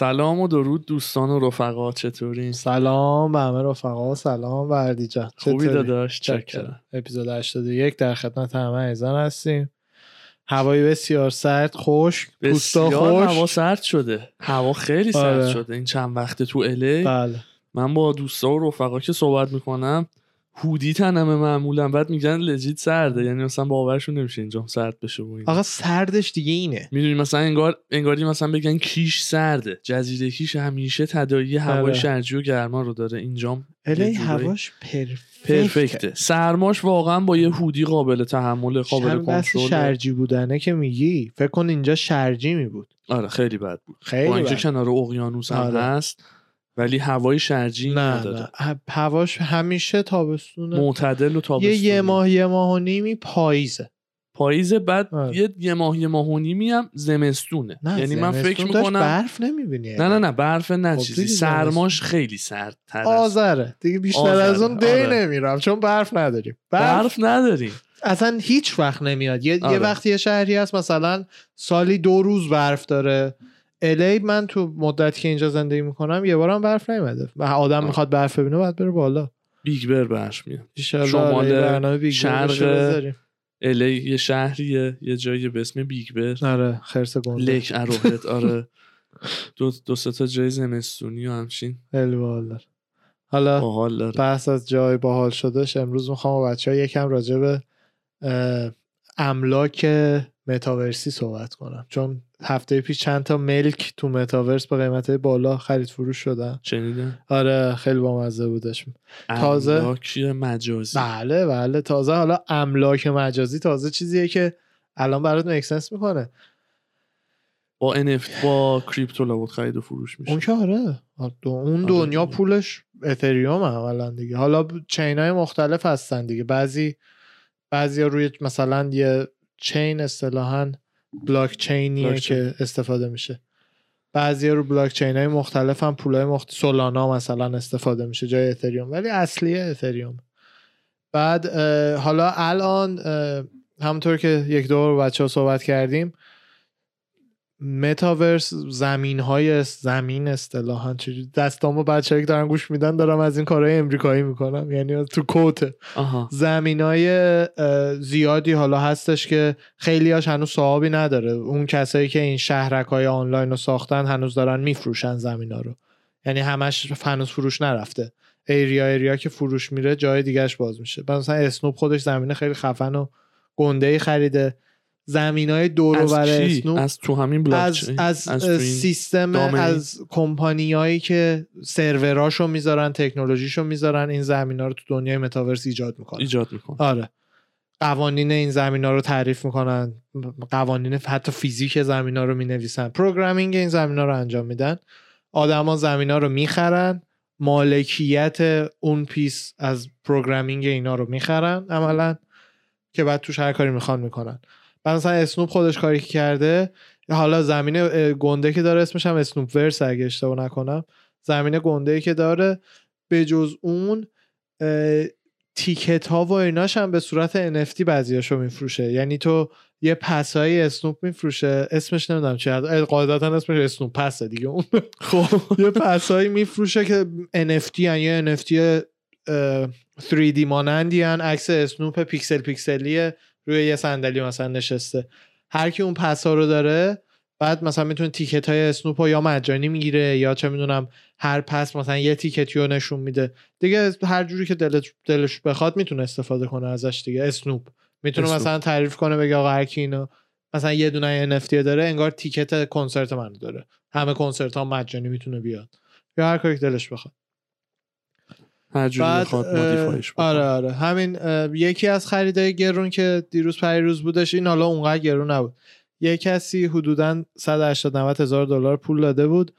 سلام و درود دوستان و رفقا چطورین سلام به همه رفقا سلام وردی جان. خوبی؟ داداش؟ چکرم. اپیزود 81 در خدمت همه عزیزان هستیم. هوایی بسیار سرد خشک پوستا بسیار هوا سرد شده. هوا خیلی سرد آره. شده. این چند وقته تو الی بله. من با دوستا و رفقا که صحبت می‌کنم هودی تنمه معمولا. بعد میگن لجیت سرده. یعنی مثلا باورشون نمیشه اینجا سرد بشه و. آقا سردش دیگه اینه. می‌دونی مثلا انگار انگاری مثلا بگن کیش سرده. جزیره کیش همیشه تداعی هوای آره. شرجی و گرما رو داره. اینجام الی هواش پرفکته. سرماش واقعا با یه هودی قابل تحمل قابل کنترل. شرجی بودنه که میگی. فکر کن اینجا شرجی می بود آره خیلی بد بود. با خیلی اینکه بد. کنار اقیانوس هم آره. هست. ولی هوای شرجی نه نه. هواش همیشه تابستونه. معتدل و یه تابستونی یه ماه یه ماه و نیمی پاییزه. پاییز بعد آره. یه یه ماه یه ماه و نیمی هم زمستونه. نه یعنی من فکر می‌کنم برف نمی‌بینی نه نه نه برف نه خب چیزی. سرماش خیلی سرد تر آذره. دیگه بیشتر آذره، از اون دی آره. نمیرم چون برف نداریم. برف, برف نداریم. اصلا هیچ وقت نمیاد. یه, آره. یه وقتی یه شهری هست مثلا سالی دو روز برف داره. الی من تو مدتی که اینجا زندگی می‌کنم یه بارم برف نیومده. و آدم. می‌خواد برف ببینه باید بره بالا. Big Bear برف میاد. شمال شرق. الی یه شهریه یه جایی به اسم Big Bear. آره خرس گنده. Lake Arrowhead آره. دو, دو تا جای زمستونی و همچین. داره. حالا بحث از جای باحال شدهش امروز می‌خوام با بچه ها یکم راجع به املاک متاورسی صحبت کنم. چون هفته پیش چند تا ملک تو متاورس به قیمت بالا خرید فروش شدن. شنیدم آره خیلی بامزه بودش. تازه؟ املاکی مجازی. بله بله. تازه حالا املاک مجازی تازه چیزیه که الان برات make sense می‌کنه. با NFT با کریپتو لابد خرید و فروش میشه. اون که آره. دو- اون آره دنیا دیگه. پولش اتریوم عملا دیگه. حالا chain های مختلف هستن دیگه. بعضی بعضی روی مثلا یه chain اصطلاحا بلاک چینیه بلاک چین. که استفاده میشه. بعضی رو بلاک چین های مختلف هم پول های مخت... سولانا مثلا استفاده میشه جای اتریوم. ولی اصلی اتریوم. بعد حالا الان همونطور که یک دور بچه ها صحبت کردیم متاورس زمین های زمین اصطلاحا چجوری دستامو بچه که دارن گوش میدن دارم از این کارهای امریکایی می‌کنم. یعنی تو کوته آها. زمین های زیادی حالا هستش که خیلی هاش هنوز صحابی نداره. اون کسایی که این شهرک های آنلاین رو ساختن هنوز دارن میفروشن زمین ها رو. یعنی همش هنوز فروش نرفته. area area که فروش میره جای دیگهش باز میشه. مثلا Snoop خودش زمین خیلی خفن و گنده ای خریده. زمین های دور از؟ Snoop از تو همین بلاک از؟ از, از سیستم دامنه؟ از کمپانیایی که سروراشو می‌ذارن تکنولوژیشو می‌ذارن این زمینا رو تو دنیای متاورس ایجاد می‌کنن. ایجاد می‌کنه آره. قوانین این زمینا رو تعریف می‌کنن. قوانین حتی فیزیک زمینا رو می‌نویسن. programming این زمینا رو انجام میدن. آدما زمینا رو می‌خرن. مالکیت اون piece of programming اینا رو می‌خرن عملا که بعد توش هر کاری می‌خوان می‌کنن. بعد مثلا Snoop خودش کاری که کرده حالا زمین اه، گنده که داره اسمش هم Snoopverse اگه اشتباه نکنم. زمین گنده که داره به جز اون ticket ها و ایناش هم به صورت NFT بعضیاشو میفروشه. یعنی تو یه pass ای Snoop میفروشه. اسمش نمی‌دونم هست. قاعدتا اسمش Snoop pass ه دیگه اون. خب. یه pass ایی میفروشه که NFT هن یه NFT اه، 3D مانندی هن عکس Snoop پیکسل پیکسلیه. روی یه صندلی مثلا نشسته. هر کی اون pass ا رو داره بعد مثلا می‌تونه ticket های Snoop یا مجانی می‌گیره یا چه می‌دونم هر pass مثلا یه ticket ی رو نشون میده. دیگه هر جوری که دلت دلش بخواد می‌تونه استفاده کنه ازش دیگه. Snoop. می‌تونه اسنوپ. مثلا تعریف کنه بگه آقا هر کی اینو مثلا یه دونه NFT داره انگار تیکت کنسرت منو داره. همه کنسرت ها مجانی می‌تونه بیاد. یا هر کاری که دلش بخواد. هر جوری مودیفایش بکنه. آره آره. همین یکی از خریدای گرون که دیروز پریروز بودش این حالا اونقدر گرون نبود. یه کسی حدودا 180 90 هزار دلار پول داده بود.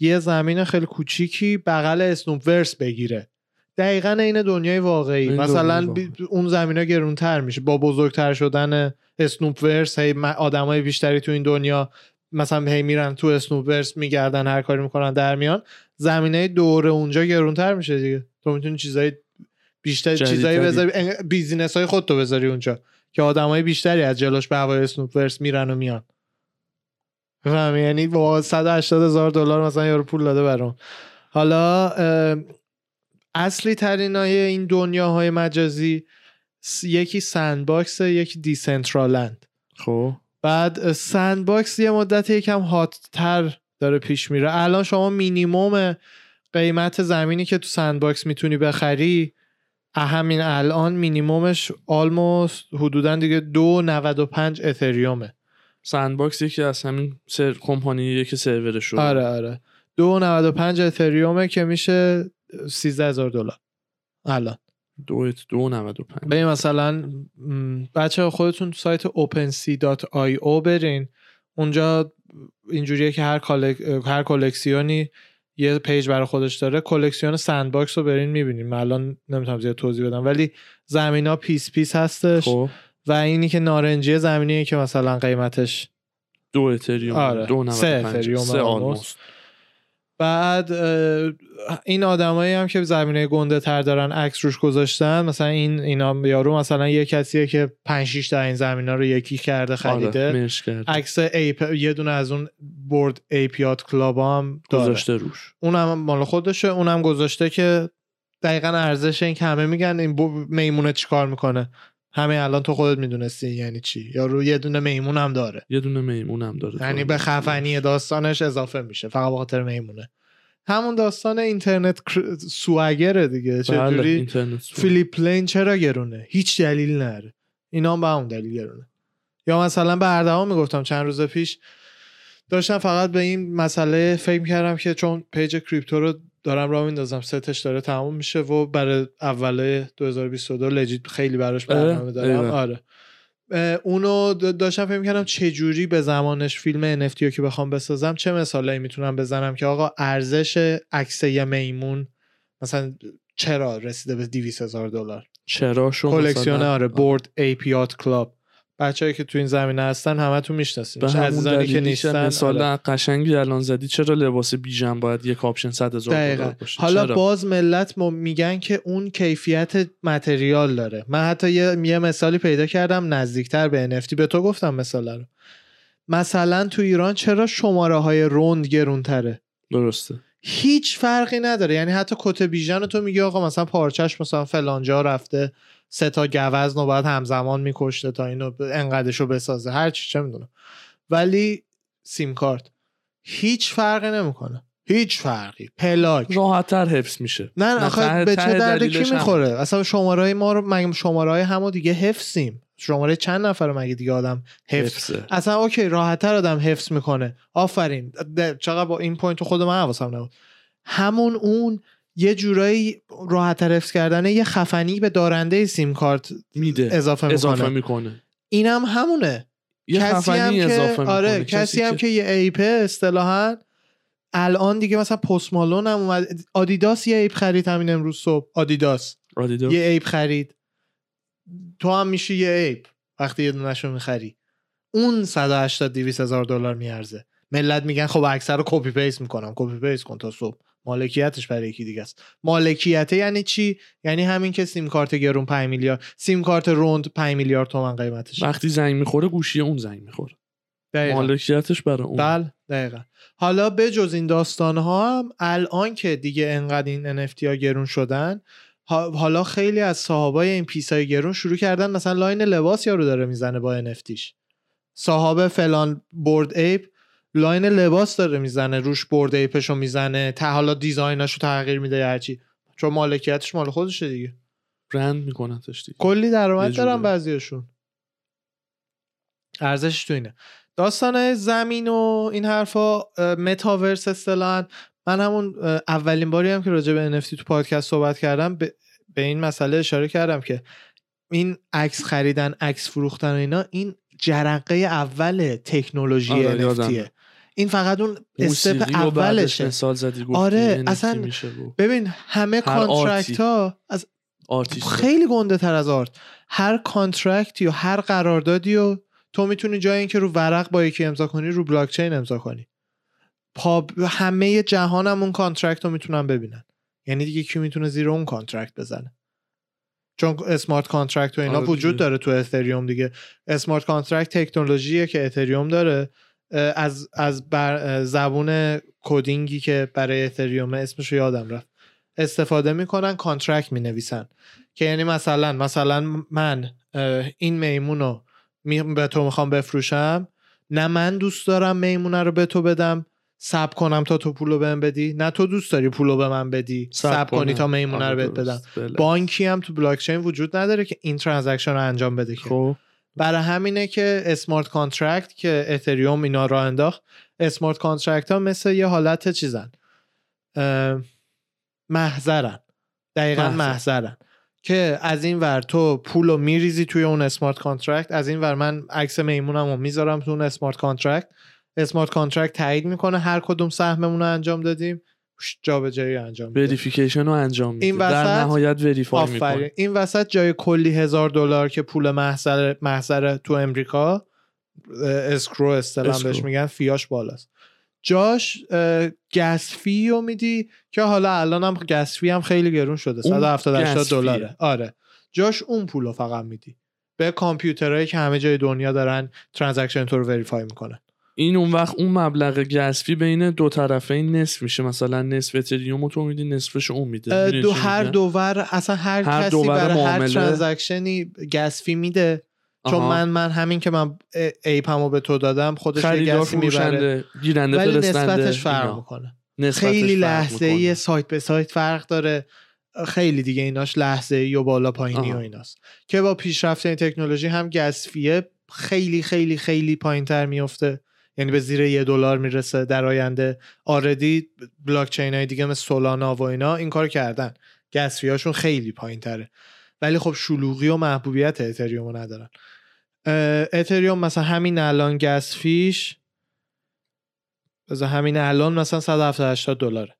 یه زمین خیلی کوچیکی بغل اسنوپ ورس بگیره. دقیقا این دنیای واقعی. این مثلا بی- اون زمین ها گرونتر میشه. با بزرگتر شدن Snoopverse هی آدم های بیشتری تو این دنیا مثلا هی میرن تو Snoopverse میگردن هر کاری می‌کنن در میان. زمینه دور اونجا گرونتر میشه دیگه. تو می‌تونی چیزای بیشتر. چیزایی بذاری business های خودتو بذاری اونجا که آدمای بیشتری از جلوش به هوای Snoopverse میرن و میان. فهمی یعنی با 180 هزار دلار مثلا یارو پول داده برام. حالا اصلی ترین های این دنیاهای مجازی س- یکی Sandbox یکی Decentraland خب. بعد Sandbox یه مدت یکم hot تر داره پیش میره. الان شما مینیموم قیمت زمینی که تو Sandbox می‌تونی بخری همین الان minimum ش almost حدودا دیگه دو 95 اتریومه. Sandbox یکی از همین سر کمپانی که سرورش رو آره آره. دو 95 اتریومه که میشه 13 هزار دلار. الان. دو دو 95 ببین مثلا بچه خودتون تو سایت opensea.io برین. اونجا اینجوریه که هر, collec... هر کلکسیونی یه page برای خودش داره. کلکسیون Sandbox رو برین می‌بینیم. من الان نمی‌تونم زیاد توضیح بدم ولی زمین ها piece piece هستش. خب. و اینی که نارنجی زمینیه که مثلا قیمتش دو اتریوم آره. دو سه 95 اتریوم سه. almost. بعد این آدمایی هم که زمینه گنده تر دارن عکس روش گذاشتن مثلا این اینا یارو مثلا یه کسیه که 5 6 تا این زمینا رو یکی کرده خریده. آره کرد عکس ape یه دونه از اون Bored Ape Yacht Club هم داره. گذاشته روش. اونم مال خودشه اونم گذاشته که دقیقا ارزش این که همه میگن این میمونه چیکار می‌کنه. همه الان تو خودت می‌دونستی یعنی چی. یا رو یه دونه میمون هم داره. یه دونه میمون هم داره. یعنی به خفنی داستانش اضافه میشه. فقط به خاطر میمونه. همون داستان اینترنت سوگره دیگه. بله چجوری سو- فیلیپ لین چرا گرونه؟ هیچ دلیل نره. اینا هم به همون دلیل گرونه. یا مثلا به اردوان می‌گفتم چند روز پیش. داشتم فقط به این مسئله فکر کردم که چون پیج کریپتو رو دارم راه میندازم. ستش داره تموم میشه و برای اول 2022 لجیت خیلی براش برنامه دارم. ایوه. آره. اونو داشتم فکر کردم چه جوری به زمانش فیلم NFT رو که بخوام بسازم چه مثالایی می‌تونم بزنم که آقا ارزش عکس یه میمون مثلا چرا رسیده به 200 هزار دلار؟ چرا شو کلکسیون آره Bored Ape Yacht Club. بچه‌ای که تو این زمینه هستن همتون می‌شناسین. همون عزیزانی که نیستن مثال آره. قشنگی الان زدی چرا لباس بیژن باید یک آپشن 100 هزار باشه؟ حالا چرا؟ باز ملت ما میگن که اون کیفیت material داره. من حتی یه, یه مثالی پیدا کردم نزدیکتر به NFT به تو گفتم مثال رو. مثلا تو ایران چرا شماره های روند گرونتره؟ درسته. هیچ فرقی نداره. یعنی حتی کت بیژن تو میگی آقا مثلا پارچش مثلا فلانجا رفته. سه تا گوزن رو باید همزمان میکشته تا اینو ب- انقدرشو بسازه. هر چی چه می‌دونم. ولی سیم کارت هیچ فرقی نمی‌کنه. هیچ فرقی. پلاک. راحت تر حفظ میشه. نه آخه به چه درد کی هم- می‌خوره؟ اصلا شماره ما رو مگه شماره های همو دیگه حفظیم. شماره چند نفر مگه دیگه آدم حفظ حفظه. اصلا OK راحت تر آدم حفظ می‌کنه. آفرین. چقدر با این point خود من حواسم نبود. همون اون یه جورایی راحت تر حفظ کردنه یه خفنی به دارنده سیم کارت میده. اضافه, اضافه می‌کنه. اینم همونه. یه کسی هم که اضافه می‌کنه. آره کسی, هم که یه ape ه اصطلاحا الان دیگه مثلا Post Malone هم اومد. آدیداس یه ape خرید همین امروز صبح. آدیداس. آدیداس. یه ape خرید. تو هم میشی یه ape وقتی یه دونشو می‌خری. اون 180 200 هزار دلار میارزه. ملت میگن خب عکس رو copy paste می‌کنم. copy paste کن تا صبح. مالکیتش برای یکی دیگه است. مالکیت یعنی چی؟ یعنی همین که سیم کارت گرون 5 میلیارد سیم کارت روند 5 میلیارد تومن قیمتش وقتی زنگ می‌خوره گوشی اون زنگ می‌خوره. دقیقاً. مالکیتش برای اون. بله دقیقا. حالا بجز این داستان ها هم الان که دیگه انقدر این NFT ها گرون شدن حالا خیلی از صاحبای این piece های گرون شروع کردن مثلا line لباس یارو داره می‌زنه با NFT ش صاحب فلان Bored Ape line لباس داره می‌زنه روش Bored Ape شو می‌زنه تا حالا design اشو تغییر میده هرچی. چون مالکیتش مال خودشه دیگه. برند میکنتش دیگه. کلی درآمد دارن. بعضیاشون. ارزشش تو اینه. داستان زمین و این حرفا متاورس اصطلاحا. من همون اولین باری هم که راجع به NFT تو پادکست صحبت کردم به, به این مسئله اشاره کردم که این عکس خریدن عکس فروختن و اینا این جرقه اول تکنولوژی آره، NFT ه. این فقط اون step اولشه. مثال زدی گفتی آره، NFT اصلا ببین همه contract ها از آرتیست خیلی گنده تر از art. هر contract ی و هر قراردادی و تو می‌تونی جای اینکه رو ورق با یکی امضا کنی رو بلاک چین امضا کنی. پا همه جهان هم اون contract رو می‌تونن ببینن. یعنی دیگه کی می‌تونه زیر اون contract بزنه؟ چون smart contract و اینا آره وجود. داره تو اتریوم دیگه. smart contract تکنولوژیه که اتریوم داره. از از بر زبون coding ی که برای اتریوم اسمش یادم رفت. استفاده می‌کنن contract می‌نویسن. که یعنی مثلا مثلا من این میمون رو می- به تو می‌خوام بفروشم نه من دوست دارم میمونه رو به تو بدم صبر کنم تا تو پولو بهم بدی نه تو دوست داری پولو به من بدی صبر کنی تا میمونه رو آره، بهت بدم. بله. بانکی هم تو بلاکچین وجود نداره که این transaction رو انجام بده که. خب. برای همینه که smart contract که اتریوم اینا را انداخت smart contract ها مثل یه حالت چیزن. اه، محضرن. دقیقا محضر. محضرن. که از این ور تو پول رو میریزی توی اون smart contract از این ور من عکس میمونم رو می‌ذارم تو اون smart contract smart contract تایید می‌کنه هر کدوم سهممون رو انجام دادیم. جابجایی انجام میده. verification رو انجام میده. این در وسط- نهایت verify می‌کنه. این وسط جای کلی هزار دلار که پول محضر محضر تو امریکا escrow استلم escrow. بهش میگن fee اش بالاست. جاش اه، gas fee رو میدی که حالا الان هم gas fee هم خیلی گرون شده. اون 170 80 gas fee ه. دلاره. آره. جاش اون پول رو فقط میدی. به کامپیوترهایی که همه جای دنیا دارن transaction تو رو verify می‌کنن این اون وقت اون مبلغ gas fee بین دو طرفین نصف میشه مثلا نصف اتریوم تو میدی نصفش اون میده دو هر؟ دوور اصلا هر, هر کسی برای هر. transaction ی gas fee میده چون آها. من من همین که من ape مو به تو دادم خودش یه gas ی می‌بره گیرنده ولی نسبتش فرق. می‌کنه نسبتش خیلی فرق لحظه ای. سایت به سایت فرق داره خیلی دیگه ایناش لحظه ای و بالا پایینی و آها. ایناست که با پیشرفت این تکنولوژی هم گسفیه خیلی خیلی خیلی پایین تر میفته یعنی به زیر یه دلار می‌رسه در آینده. آردی بلاک چین های دیگه مثل سولانا و اینا این کار کردن. گسفی هاشون خیلی پایین تره ولی خب شلوغی و محبوبیت اتریوم رو ندارن. اتریوم مثلا همین الان گسفیش مثلا همین الان مثلا 170 80 دلاره.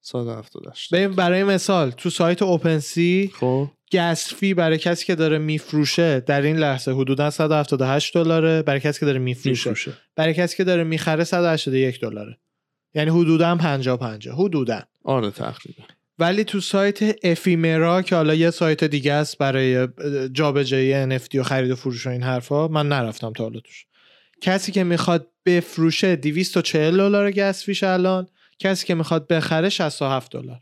178 ببین برای مثال تو سایت اوپن سی خب گس فی برای کسی که داره میفروشه در این لحظه حدودا 178 دلاره برای کسی که داره میفروشه. میفروشه. برای کسی که داره می‌خره 181 دلاره. یعنی حدودا 50 50 حدودا. آره تقریبا. ولی تو سایت افیمرا که حالا یه سایت دیگه است برای جابجایی NFT و خرید و فروش و این حرفا من نرفتم تا حالا توش. کسی که می‌خواد بفروشه 240 دلار گس فیش الان. کسی که می‌خواد بخره 67 دلار.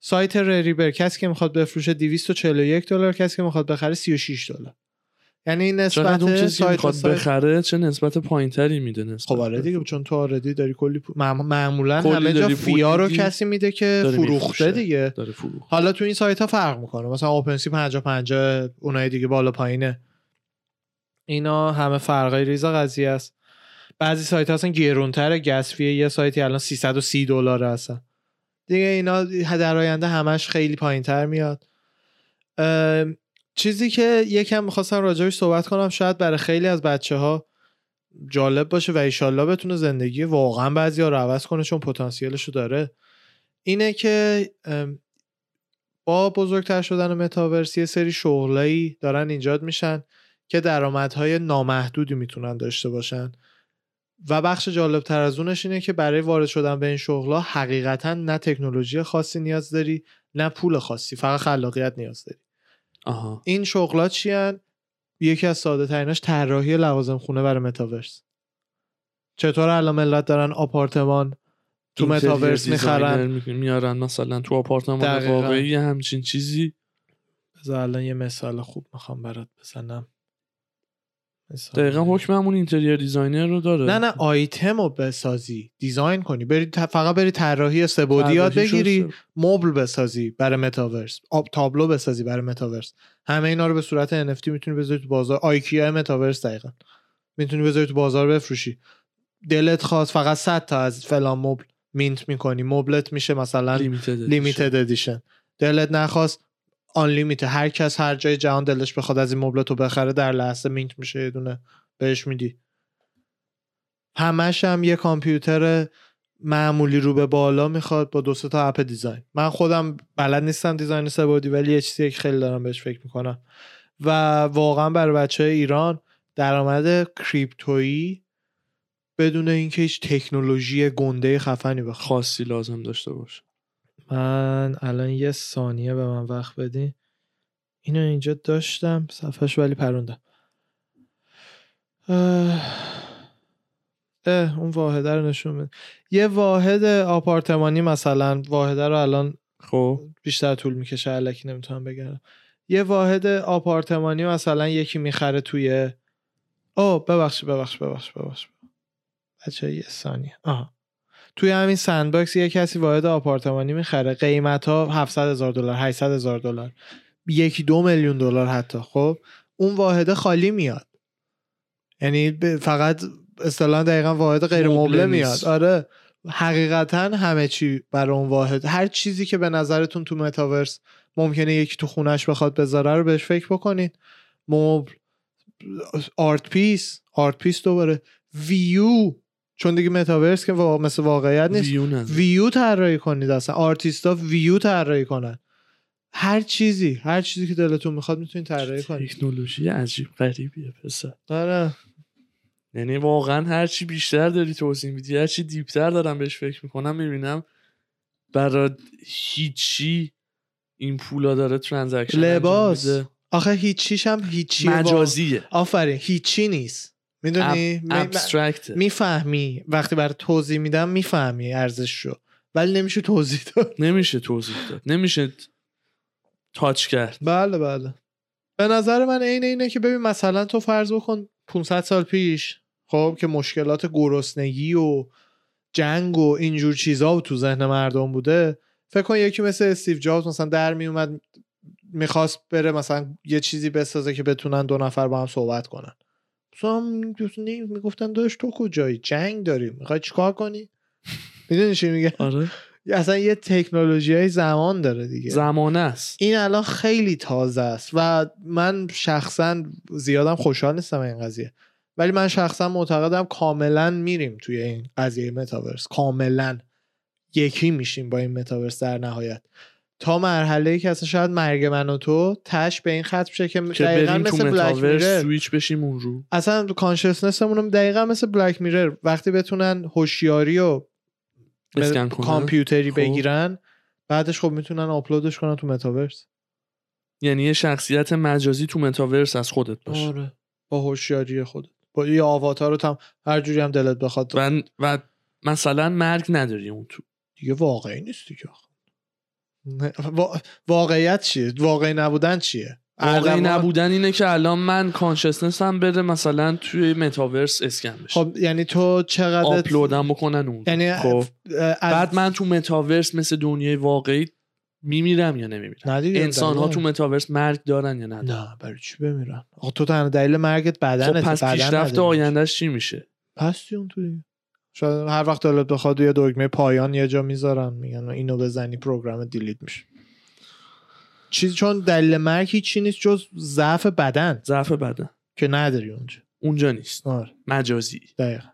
سایت ریبر کسی که می‌خواد بفروشه 241 دلار کسی که می‌خواد بخره 36 دلار. یعنی این چقدر اون نسبت چیزی سایت می‌خواد سایت بخره چه نسبت پایینتری میده نسبت خب آره دیگه چون تو آردی داری کلی معم- معمولا کلی همه جا فیا رو کسی میده که فروخته. دیگه. فروخت حالا تو این سایت ها فرق می‌کنه. مثلا اوپنسی 50 50 اونای دیگه بالا پایینه. اینا همه فرقای ریز قضیه است. بعضی سایت ها اصلا گرونتره گسفیه یه سایتی الان 330 دلار هستن دیگه اینا در آینده همش خیلی پایین تر میاد چیزی که یکم می‌خواستم راجبش صحبت کنم شاید برای خیلی از بچه ها جالب باشه و ایشالله بتونه زندگی واقعا بعضی ها رو عوض کنه چون پتانسیلش رو داره اینه که با بزرگتر شدن متاورس یه سری شغلایی دارن ایجاد میشن که درآمدهای نامحدودی می‌تونن داشته باشن. و بخش جالب تر از اونش اینه که برای وارد شدن به این شغلها حقیقتا نه تکنولوژی خاصی نیاز داری نه پول خاصی فقط خلاقیت نیاز داری. آها. این شغلات چیان یکی از ساده تریناش طراحی لوازم خونه برای متاورس. چطور الان ملت دارن آپارتمان تو متاورس می‌خرن؟ می- میارن مثلا تو آپارتمان. واقعی همچین چیزی؟ بذار الان یه مثال خوب می‌خوام برات بزنم. دقیقا حکم همون interior designer رو داره. نه نه آیتم رو بسازی. design کنی. بری فقط بری طراحی سه‌بعدی یاد بگیری. مبل بسازی برای متاورس. آب تابلو بسازی برای متاورس. همه اینا رو به صورت NFT می‌تونی بذاری تو بازار. IKEA متاورس دقیقا. می‌تونی بذاری تو بازار بفروشی. دلت خواست فقط 100 تا از فلان مبل mint می‌کنی. مبلت میشه مثلا limited edition دلت نخواست unlimit هر کس هر جای جهان دلش بخواد از این مبلت رو بخره در لحظه mint میشه یه دونه بهش میدی. همش هم یه کامپیوتر معمولی رو به بالا می‌خواد با دو تا app design. من خودم بلد نیستم design سه‌بعدی ولی یه چیزی که خیلی دارم بهش فکر می‌کنم. و واقعا برای بچه ایران درآمد کریپتویی بدون اینکه هیچ تکنولوژی گنده خفنی بخواد خاصی لازم داشته باشه. من الان یه ثانیه به من وقت بدین. اینو اینجا داشتم صفحش ولی پروندم. اه، اه اون واحده رو نشون میده یه واحد آپارتمانی مثلا واحده رو الان خب. بیشتر طول می‌کشه علکی نمی‌تونم بگم. یه واحد آپارتمانی مثلا یکی می‌خره توی او ببخش ببخش ببخش ببخش بچه یه ثانیه. آها. توی همین Sandbox یه کسی واحد آپارتمانی می‌خره. قیمت ها 700 هزار دلار 800 هزار دلار. یکی دو میلیون دلار حتی. خب اون واحده خالی میاد. یعنی فقط اصطلاحا دقیقا واحد غیر مبله. میاد. آره. حقیقتا همه چی برای اون واحد. هر چیزی که به نظرتون تو متاورس ممکنه یکی تو خونش بخواد بذاره رو بهش فکر بکنید مبل art piece. art piece دوباره. ویو. چون دیگه متاورس که وا- مثل واقعیت نیست. ویو. ویو طراحی کنید اصلا. آرتیستا ویو طراحی کنن. هر چیزی هر چیزی که دلتون می‌خواد می‌تونید طراحی کنید. تکنولوژی عجیب غریبیه پسر. آره. یعنی واقعا هرچی بیشتر داری توضیح میدی هرچی deeper دارم بهش فکر می‌کنم می‌بینم برای هیچی این پولا داره transaction لباس. آخه هیچیش هم هیچی مجازیه. آفرین هیچی نیست. می‌دونی؟ abstract می‌فهمی. وقتی برای توضیح میدم می‌فهمی ارزش رو ولی نمیشه توضیح داد. نمیشه توضیح داد. نمیشه touch کرد. بله بله. به نظر من عین اینه که ببین مثلا تو فرض بکن 500 سال پیش خب که مشکلات گرسنگی و جنگ و اینجور چیزا تو ذهن مردم بوده فکر کن یکی مثل استیو جابز مثلا در میومد می‌خواست بره مثلا یه چیزی بسازه که بتونن دو نفر با هم صحبت کنن. مثلا می‌گفتن داشت تو کجایی؟ جنگ داریم می‌خوای چیکار کنی؟ می‌دونی چی میگه آره. اصلا یه تکنولوژی های زمان داره دیگه. زمانه است. این الان خیلی تازه است و من شخصا زیادم خوشحال نیستم این قضیه. ولی من شخصا معتقدم کاملا میریم توی این قضیه متاورس. کاملا. یکی میشیم با این متاورس در نهایت. تا مرحله ای که اصلا شاید مرگ من و تو تش به این خط بشه که که دقیقا مثل Black Mirror switch بشیم اون رو. اصلا consciousness مون دقیقا مثل Black Mirror وقتی بتونن هوشیاری و. کامپیوتری خب. بگیرن بعدش خب می‌تونن آپلودش کنن تو متاورس یعنی یه شخصیت مجازی تو متاورس از خودت باشه. آره. با هوشیاری خودت. با یه آواتار رو هم هر جوری هم دلت بخواد. و, و مثلا مرگ نداری اون تو. دیگه واقعی نیست دیگه واقعیت چیه؟ واقعی نبودن چیه؟ واقعی نبودن اینه که الان من کانشسنسم بره مثلا توی متاورس اسکن بشه. خب یعنی تو چقدر آپلودم بکنن اون. یعنی خب. بعد من تو متاورس مثل دنیای واقعی میمیرم یا نمیمیرم؟ نه انسان ها تو متاورس مرگ دارن یا ندارن؟ نه برای چی بمیرن؟ آخه تو تنها دلیل مرگت بدنت خب پس پیشرفت. آیندهش چی میشه؟ هستی اون تو شاید هر وقت دلت بخواد یه دکمه پایان یه جا می‌ذارن میگن اینو بزنی پروگرام دیلیت میشه. چیز چون دلیل مرگ هیچی نیست جز ضعف بدن. ضعف بدن. که نداری اونجا. اونجا نیست. آره. مجازی. دقیقا.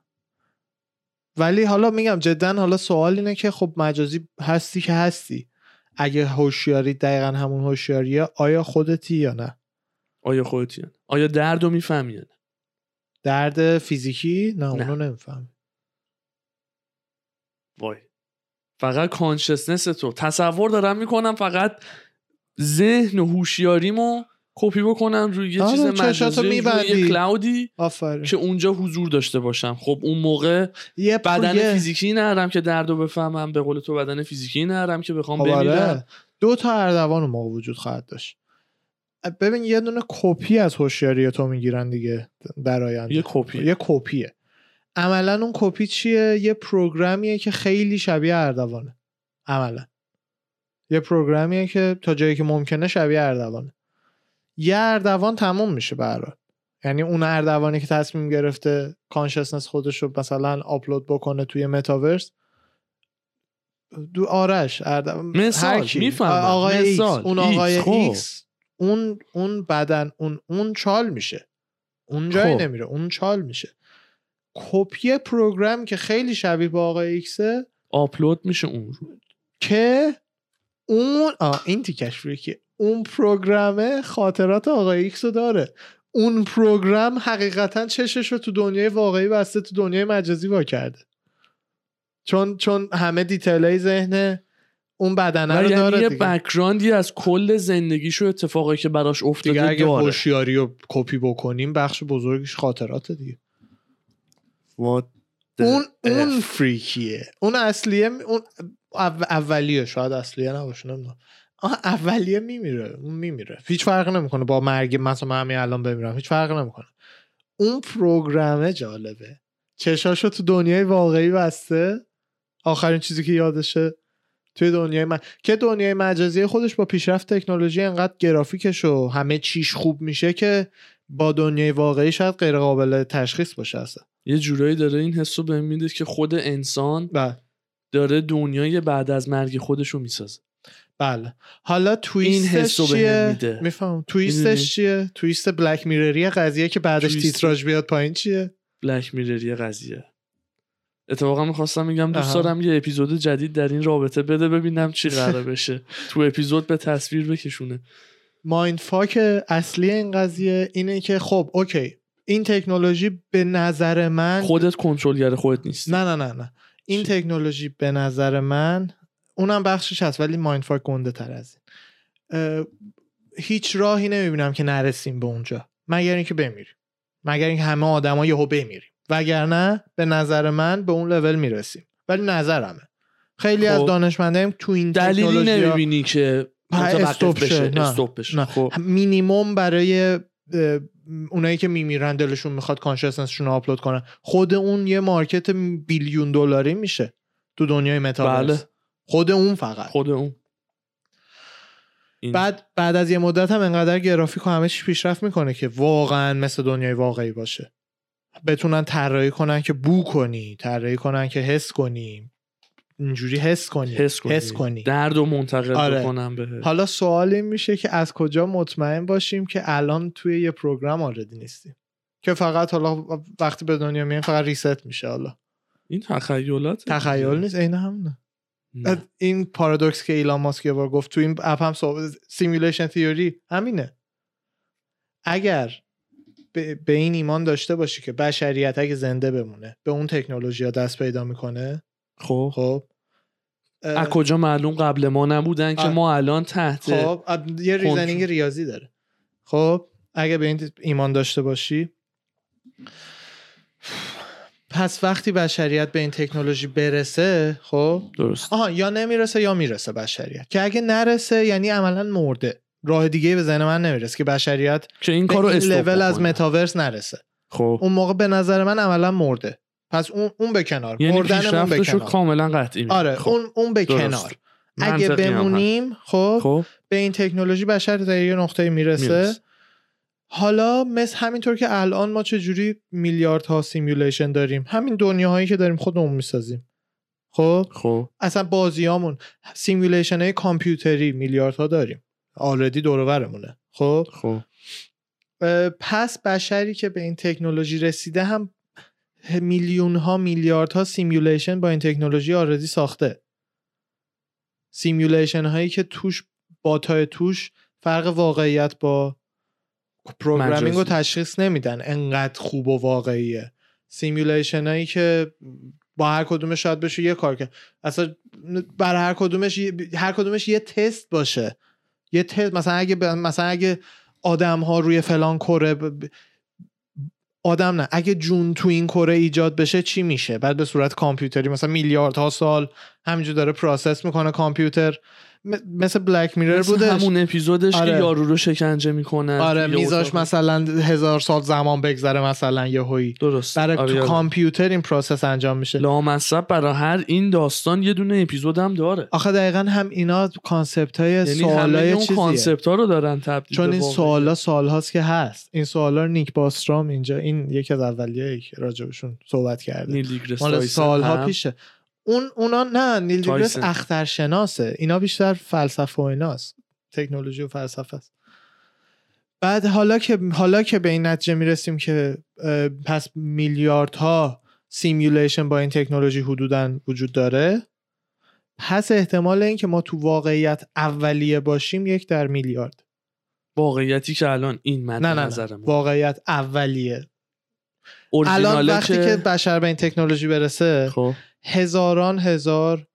ولی حالا میگم جدا حالا سوال اینه که خب مجازی هستی که هستی. اگه هوشیاری دقیقا همون هوشیاریه آیا خودتی یا نه؟ آیا خودتی؟ آیا درد رو می‌فهمی درد فیزیکی؟ نه نه. اونو نمیفهم وای. فقط کانشسنس تو. تصور دارم می‌کنم فقط ذهن و هوشیاریمو کپی بکنم روی یه آره، چیز مجازی روی. یه کلاودی آفرین. که اونجا حضور داشته باشم. خب اون موقع یه بدن یه- فیزیکی نرم که درد رو بفهمم به قول تو بدن فیزیکی نرم که بخوام خب آره. بمیرم. دو تا اردوان موقع وجود خواهد داشت. ببین یه دونه کپی از هوشیاری تو می‌گیرن دیگه در آینده. یه کپی یه کپیه عملا اون کپی چیه یه program یه که خیلی شبیه اردوانه عملا یه program یه که تا جایی که ممکنه شبیه اردوانه یه اردوان تموم میشه برات یعنی اون اردوانی که تصمیم گرفته consciousness خودش رو مثلا آپلود بکنه توی متاورس دو آرش اردوان مثال،. می‌فهمم. آقای ایکس مثال. اون ایکس، آقای خب. ایکس اون اون بدن اون اون چال میشه اون جایی خب. نمیره اون چال میشه کپی پروگرام که خیلی شبیه به آقای ایکسه آپلود میشه اون رو. که اون آه این تیکش که اون پروگرامه خاطرات آقای ایکس رو داره. اون پروگرام حقیقتا چشش رو تو دنیای واقعی بسته تو دنیای مجازی وا کرده. چون چون همه دیتیلای ذهن اون بدنه و رو یعنی داره یه دیگه. بکراندی از کل زندگیشو اتفاقی که براش دیگه افتاده اگه داره. هوشیاری رو کپی بکنیم بخش بزرگش خاطرات دیگه. و اون. اون فریکیه اون اصلیه اون او- اولیه شاید اصلیه نباشه نمی‌دونم. اولیه میمیره اون میمیره. هیچ فرقی نمی‌کنه با مرگ مثلا من همین الان بمیرم. هیچ فرقی نمی‌کنه. اون پروگرامه جالبه. چشاشو تو دنیای واقعی بسته. آخرین چیزی که یادشه توی دنیای من که دنیای مجازی خودش با پیشرفت تکنولوژی انقدر گرافیکش و همه چیش خوب میشه که با دنیای واقعی شاید غیر قابل تشخیص باشه اصلا. یه جورایی داره این حس رو بهم میده که خود انسان بله. داره دنیای بعد از مرگ خودش رو می‌سازه. بله. حالا تویستش حسو بهم چیه؟ میده. میفهم؟ تویستش چیه؟ تویست بلک میرری قضیه که بعدش تویست. تیتراژ بیاد پایین چیه؟ بلک میرری قضیه. اتفاقا می‌خواستم میگم دوست. دارم یه اپیزود جدید در این رابطه بده ببینم چی قرار بشه. تو اپیزود به تصویر بکشونه. مایند فاک اصلی این قضیه اینه که خب اوکی. این تکنولوژی به نظر من خودت کنترلگر خودت نیست نه نه نه نه این چی؟ تکنولوژی به نظر من اونم بخشش هست ولی مایند فاک گنده تر از این هیچ راهی نمی‌بینم که نرسیم به اونجا مگر اینکه بمیریم مگر اینکه همه آدما یهو بمیریم وگرنه به نظر من به اون لول می‌رسیم ولی نظرمه خیلی از خب. دانشمندایم تو این دلیلی نمی‌بینی که stop شه. بشه نه. stop بشه نه. خب مینیموم برای اونایی که میمیرن دلشون می‌خواد consciousness شون رو آپلود کنن. خود اون یه market billion دلاری میشه تو دنیای متاورس بله. خود اون فقط. خود اون. این- بعد بعد از یه مدت هم انقدر گرافیک و همه چی پیشرفت می‌کنه که واقعا مثل دنیای واقعی باشه. بتونن طراحی کنن که بو کنی طراحی کنن که حس کنی اینجوری حس کنی حس کنی, حس کنی. درد و منتقل آره. بکنم به حالا سوال این میشه که از کجا مطمئن باشیم که الان توی یه program already نیستیم؟ که فقط حالا وقتی به دنیا میایم فقط ریست میشه حالا. این تخیلات تخیل نیست عین همونه. نه. این پارادوکس که ایلان ماسک یه بار گفت تو این اپ هم simulation theory همینه. اگر به, به این ایمان داشته باشی که بشریت اگه زنده بمونه به اون تکنولوژی ها دست پیدا می‌کنه خب. خب. از کجا معلوم قبل ما نبودن که. ما الان تحت خب یه reasoning. ریاضی داره. خب اگه به این ایمان داشته باشی. پس وقتی بشریت به این تکنولوژی برسه خب؟ درست. آها یا نمی‌رسه یا می‌رسه بشریت. که اگه نرسه یعنی عملا مرده. راه دیگه به ذهن من نمی‌رسه که بشریت که این کارو این لول از. متاورس نرسه. خب. اون موقع به نظر من عملا مرده. پس اون اون به کنار. یعنی مردنمون به کنار. کاملا قطعی. آره خب. اون اون به درست. کنار. اگه. بمونیم خب خب. به این تکنولوژی بشر در یه نقطه می‌رسه. می‌رسه. حالا مثل همینطور که الان ما چجوری میلیاردها simulation داریم؟ همین دنیاهایی که داریم خودمون می‌سازیم. خب؟ خب. اصلا بازیامون simulation های کامپیوتری میلیاردها داریم. already دورورمونه. خب؟ خب. پس بشری که به این تکنولوژی رسیده هم میلیون ها میلیارد ها simulation با این تکنولوژی already ساخته. simulation هایی که توش bot ای توش فرق واقعیت با programming رو. تشخیص نمیدن. انقدر خوب و واقعیه. simulation هایی که با هر کدومش شاید بشه یه کار که اصلا بر هر کدومش هر کدومش یه تست باشه. یه تست مثلا اگه مثلا اگه آدم ها روی فلان کره ب- آدم نه. اگه جون تو این کره ایجاد بشه چی میشه؟ بعد به صورت کامپیوتری مثلا میلیاردها سال همینجور داره process می‌کنه کامپیوتر. م- مثل Black Mirror بودش. همون اپیزودش آره. که یارو رو شکنجه می‌کنن آره میذاش مثلا هزار سال زمان بگذره مثلا یه هویی درست. برای آره، تو یادم. کامپیوتر این process انجام میشه. لامصب برای هر این داستان یه دونه اپیزود هم داره. آخه دقیقا هم اینا concept های یعنی سوالای اون چیزیه. concept ها رو دارن تبدیل چون این. سوالا سالهاست که هست. این سوالا رو نیک باسترام اینجا این یکی از اولیه‌ای که راجبشون صحبت کرده. مال سالها. پیشه. اون اونا نه نیل دیگرس. اخترشناسه. اینا بیشتر فلسفه و ایناست. تکنولوژی و فلسفه است. بعد حالا که حالا که به این نتیجه می‌رسیم که پس میلیاردها سیمولیشن با این تکنولوژی حدودا وجود داره پس احتمال این که ما تو واقعیت اولیه باشیم یک در میلیارد. واقعیتی که الان این مد نه نه, نه. واقعیت اولیه. الان وقتی که بشر به این تکنولوژی برسه خب. هزاران هزار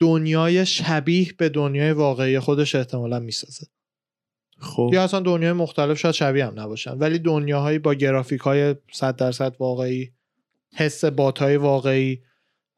دنیای شبیه به دنیای واقعی خودش احتمالا می‌سازه. خب. یا اصلا دنیای مختلف شاید شبیه هم نباشن ولی دنیاهایی با گرافیک های 100 درصد واقعی حس باتای واقعی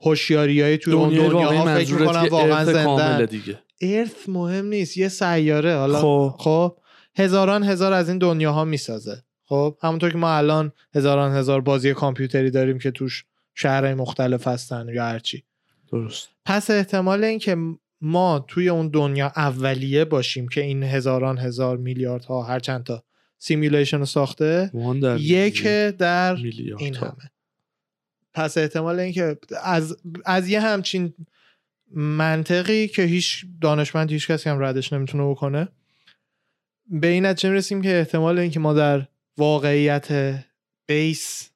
هوشیاریای توی اون واقعی دنیاها فکر که واقعا زنده دیگه. ارث مهم نیست یه سیاره حالا خب. خب هزاران هزار از این دنیاها می‌سازه. خب همونطور که ما الان هزاران هزار بازی کامپیوتری داریم که توش شهرهای مختلف هستن یا هرچی درست. پس احتمال اینکه ما توی اون دنیا اولیه باشیم که این هزاران هزار میلیارد ها هر چند تا simulation رو ساخته یک در این ها. همه. پس احتمال اینکه از از یه همچین منطقی که هیچ دانشمند هیچ کسی هم ردش نمی‌تونه بکنه به این نتیجه می‌رسیم که احتمال اینکه ما در واقعیت بیس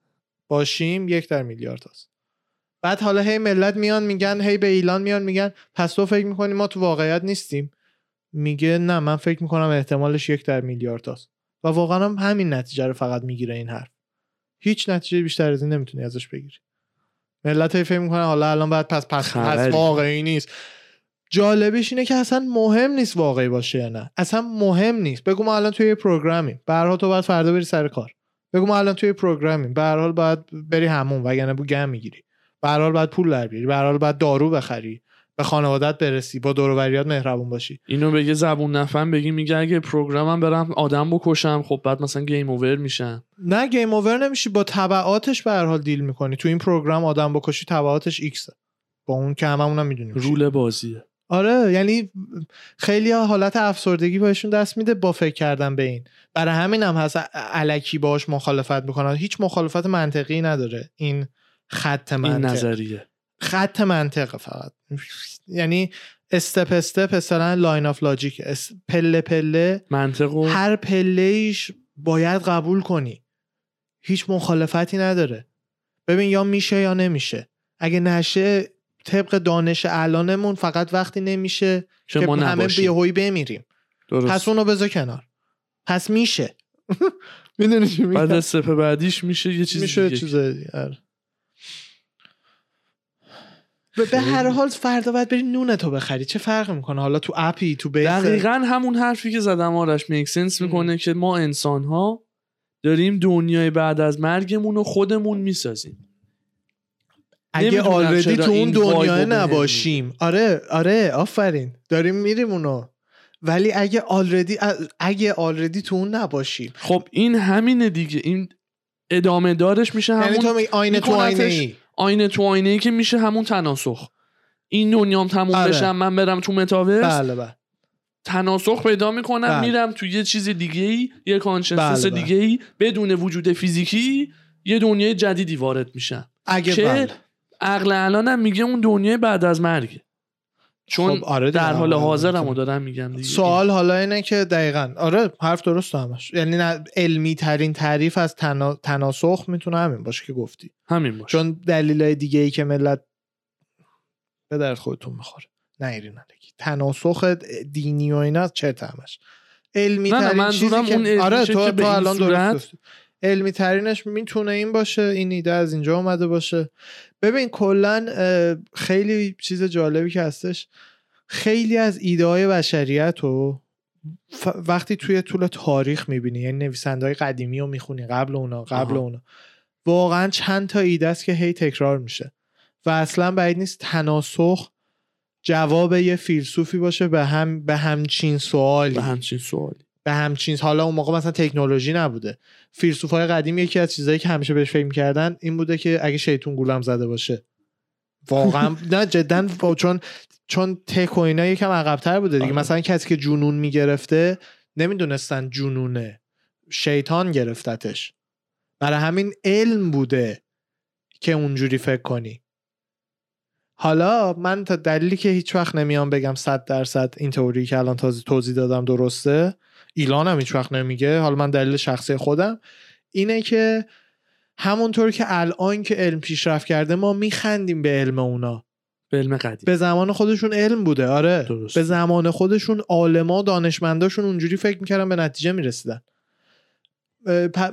باشیم یک در میلیارد هست. بعد حالا هی ملت میان میگن هی به ایلان میان میگن پس تو فکر می‌کنی ما تو واقعیت نیستیم؟ میگه نه من فکر می‌کنم احتمالش یک در میلیارد هست. و واقعا هم همین نتیجه رو فقط می‌گیره این حرف. هیچ نتیجه بیشتر از این نمی‌تونی ازش بگیری. ملت هی فکر می‌کنن حالا الان باید پس پس, پس. واقعی نیست. جالبش اینه که اصلا مهم نیست واقعی باشه یا نه. اصلا مهم نیست. بگو ما الان توی یه هر حال تو باید فردا بری سر کار. بگو ما الان توی program یم. به هر حال باید بری همون وگرنه بو گم می‌گیری. به هر حال باید پول در بیاری. به هر حال باید دارو بخری. به خانوادت برسی. با دور و بریات مهربون باشی. اینو بگه زبون نفهم بگی میگه اگه program م برم آدم بکشم خب بعد مثلا game over میشن. نه game over نمیشی. با تبعاتش به هر حال deal می‌کنی. تو این program آدم بکشی تبعاتش X ه با اون که هممونم می‌دونیم رول بازیه. آره یعنی خیلی ها حالت افسردگی بهشون دست میده با فکر کردن به این. برای همین هم هست الکی باش مخالفت می‌کنن. هیچ مخالفت منطقی نداره. این خط این منطق. نظریه. خط منطقه فقط. یعنی step step مثلا line of logic پله پله. منطق هر پله ایش باید قبول کنی. هیچ مخالفتی نداره. ببین یا میشه یا نمیشه. اگه نشه طبق دانش الانمون فقط وقتی نمیشه که همه نباشیم. بیهوی بمیریم. درست. پس اونو بذار کنار. پس میشه. می‌دونی چی بعد میگم استپ بعدیش میشه یه چیز میشه دیگه. چیز دیگه. آره. به- به هر. حال فردا باید بری نون تو بخری. چه فرق می‌کنه؟ حالا تو اپی تو بیس؟ دقیقا همون حرفی که زدم آرش. میک سنس می‌کنه که ما انسان ها داریم دنیای بعد از مرگمون رو خودمون می‌سازیم. اگه آلردی تو اون دنیا نباشیم. آره آره آفرین. داریم میریم اونو. ولی اگه آلردی اگه آلردی تو اون نباشیم. خب این همینه دیگه. این ادامه دارش میشه یعنی همون تو آینه تو آینه ای آینه تو آینه ای که میشه همون تناسخ. این دنیام تموم آره. بشم من برم تو متاورس. بله بله. تناسخ پیدا می‌کنم بله. میرم تو یه چیز دیگه ای یه consciousness بله، بله. دیگه ای بدون وجود فیزیکی یه دنیای جدیدی وارد میشم. اگه که بله. عقل الانم میگه اون دنیای بعد از مرگه چون خب، آره. در حال آره، حاضرم می‌تونم. رو دارم میگم دیگه سوال حالا اینه که دقیقا آره حرف درست همش یعنی علمی ترین تعریف از تنا... تناسخ می‌تونه همین باشه که گفتی همین باشه چون دلیلای دیگه ای که ملت به درد خودتون می‌خوره نه ایرین تناسخ دینی و اینا چرت همش علمی نه، نه، منظورم اون که علمیشه آره که تو, به تو الان درست. علمی ترینش می‌تونه این باشه این ایده از اینجا اومده باشه. ببین کلا خیلی چیز جالبی که هستش. خیلی از ایده های بشریت رو ف- وقتی توی طول تاریخ می‌بینی یعنی نویسنده های قدیمی رو می‌خونی قبل اونا قبل آها. اونا واقعا چند تا ایده است که هی تکرار میشه. و اصلا بعید نیست تناسخ جواب یه فیلسوفی باشه به هم به همچین سوالی. به همچین سوالی. به همچین حالا اون موقع مثلا تکنولوژی نبوده. فیلسوفای قدیم یکی از چیزایی که همیشه بهش فکر می‌کردن این بوده که اگه شیطون گولم زده باشه. واقعا نه جدا چون چون تک و اینا یکم عقبتر بوده دیگه. آره. مثلا کسی که جنون می‌گرفته نمی‌دونستن جنونه. شیطان گرفتتش. برای همین علم بوده که اونجوری فکر کنی. حالا من تا دلیلی که هیچ وقت نمیام بگم صد درصد این تئوری که الان تازه توضیح دادم درسته. ایلان هم هیچ وقت نمیگه. حالا من دلیل شخصی خودم. اینه که همونطور که الان که علم پیشرفت کرده ما میخندیم به علم اونا. به علم قدیم. به زمان خودشون علم بوده. آره. درست. به زمان خودشون عالما دانشمنداشون اونجوری فکر می‌کردن به نتیجه می‌رسیدن.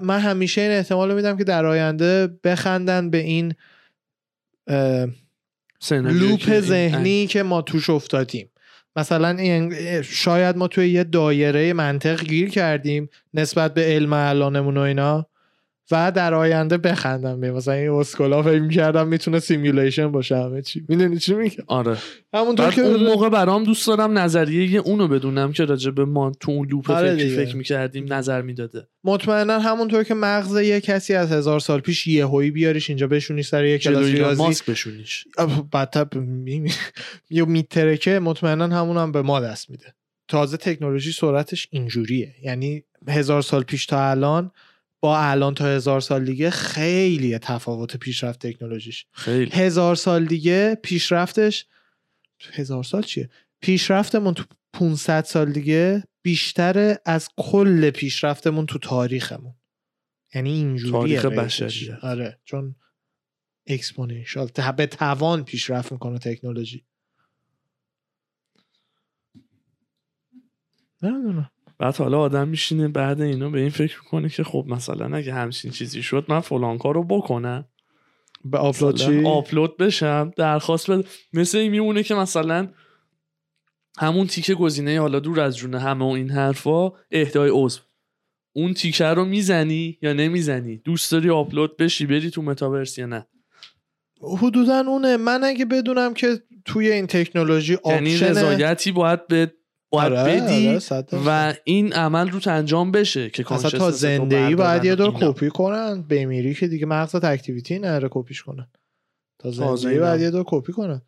من همیشه این احتمال رو میدم که در آینده بخندن به این loop ذهنی که ما توش افتادیم. مثلا این- شاید ما توی یه دایره منطق گیر کردیم نسبت به علم الانمون و اینا. و در آینده بخندم. به مثلا این اسکولا فکر می‌کردم می‌تونه simulation باشه همه چی. می‌دونی چی میگم؟ آره. همونطور بعد که اون داره- موقع برام دوست دارم نظریه یه اونو بدونم که راجع به ما تو اون loop آره دیگه. فکر می‌کردیم نظر می‌داده. مطمئنا همونطور که مغز یه کسی از هزار سال پیش یهویی بیاریش اینجا بشونی سر یه کلاس ریاضی. ماسک بشونیش. آه، بدتر ب- می- می- یا میترکه مطمئنا همون هم به ما دست میده. تازه تکنولوژی سرعتش اینجوریه. یعنی هزار سال پیش تا الان با الان تا هزار سال دیگه خیلی تفاوت پیشرفت تکنولوژیش. خیلی. هزار سال دیگه پیشرفتش هزار سال چیه؟ پیشرفتمون تو 500 سال دیگه بیشتر از کل پیشرفتمون تو تاریخمون. یعنی اینجوریه تاریخ. بشریت. آره چون exponential به توان پیشرفت می‌کنه تکنولوژی. نمی‌دونم بعد حالا آدم میشینه بعد اینا به این فکر می‌کنه که خب مثلا اگه همچین چیزی شد من فلان کارو بکنم. به آپلود چی؟ آپلود بشم درخواست بده. مثل این میمونه که مثلا همون تیکه گزینه حالا دور از جون همه و این حرفا اهدای عضو. اون تیکه رو می‌زنی یا نمی‌زنی؟ دوست داری آپلود بشی بری تو متاورس یا نه؟ حدودا اونه. من اگه بدونم که توی این تکنولوژی یعنی option رضایتی باید به باید آره، بدی آره، صد درصد. و این عمل روت انجام بشه که اصلا تا رو زنده ای باید یه دور اینا. کپی کنن بمیری که دیگه مغزت activity نره کپیش کنن تا تازه زنده ای باید. یه دور کپی کنن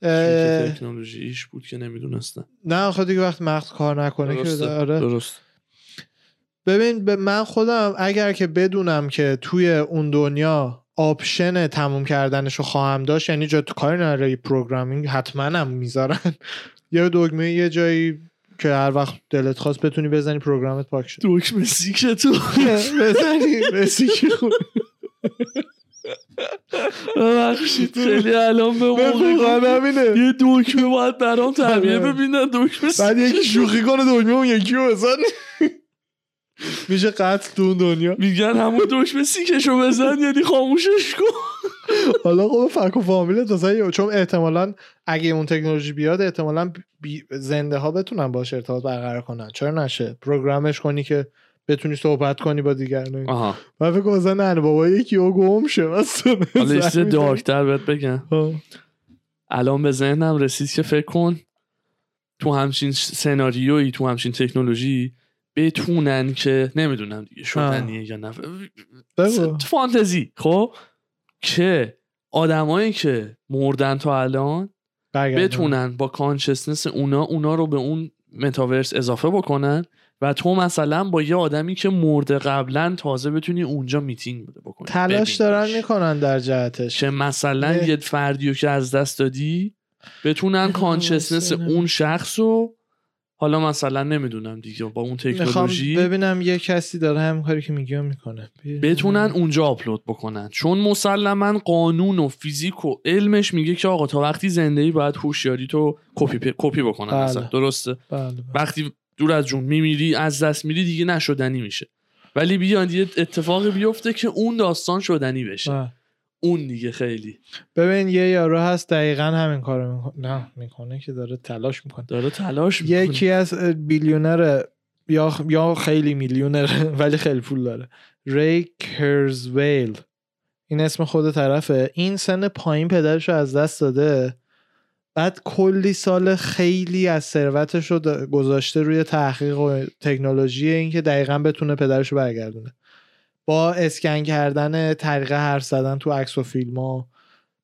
که اه، تکنولوژیش بود که نمی‌دونستن نه آخه دیگه وقتی مغز کار نکنه که درسته آره درست ببین به من خودم اگر که بدونم که توی اون دنیا option تموم کردنش رو خواهم داشت یعنی جا تو کاری نداره programming حتما هم می‌ذارن یه دگمه یه جایی که هر وقت دلت خواست بتونی بزنی program ت پاک شه. دکمه سیک تو. بزنی رسیکی خون ببخشید خیلی الان به موقع همینه یه دکمه باید برام تعبیه آره. ببینن دکمه بعد یکی شوخی کنه دنیا اون یکی رو بزن میشه قتل تو اون دنیا. میگن همون دکمه سیکشو بزن یعنی خاموشش کن. حالا خب فک و فامیل چون احتمالا اگه اون تکنولوژی بیاد احتمالا بی- زنده ها بتونن باش ارتباط برقرار کنن. چرا نشه؟ پروگرامش کنی که بتونی صحبت کنی با دیگران. آها. من فکر کنم نه بابا یکی او گم شه حالا چیز. دارکتر بهت بگم. الان به ذهنم رسید که فکر کن تو همچین سناریویی تو همچین تکنولوژی بتونن که نمی‌دونم دیگه شدنیه یا نه. فانتزی خب که آدمایی که مردن تا الان. بتونن با کانشسنس اونا اونا رو به اون متاورس اضافه بکنن و تو مثلا با یه آدمی که مرده قبلا تازه بتونی اونجا میتینگ بکنی تلاش دارن. می‌کنن در جهتش که مثلا. یه فردیو که از دست دادی بتونن consciousness. اون شخص رو حالا مثلا نمی‌دونم دیگه با اون تکنولوژی. ببینم یه کسی داره همین کاری که میگم می‌کنه. بتونن اونجا آپلود بکنن. چون مسلما قانون و فیزیک و علمش میگه که آقا تا وقتی زنده ای باید هوشیاری تو کپی پ- کپی بکنن بله. اصلا. درسته؟ بله بله. وقتی دور از جون میمیری از دست میری دیگه نشدنی میشه. ولی بیان یه اتفاقی بیفته که اون داستان شدنی بشه. بله. اون دیگه خیلی. ببین یه یارو هست دقیقا همین کارو می‌کنه نه می‌کنه که داره تلاش می‌کنه. داره تلاش می‌کنه. یکی از بیلیونر یا یا خیلی میلیونر ولی خیلی پول داره. ری کرزویل. این اسم خود طرفه. این سن پایین پدرش رو از دست داده. بعد کلی سال خیلی از ثروتش رو گذاشته روی تحقیق و تکنولوژی اینکه دقیقا بتونه پدرش رو برگردونه. با اسکن کردن طریق حرف زدن تو عکس و فیلم ها.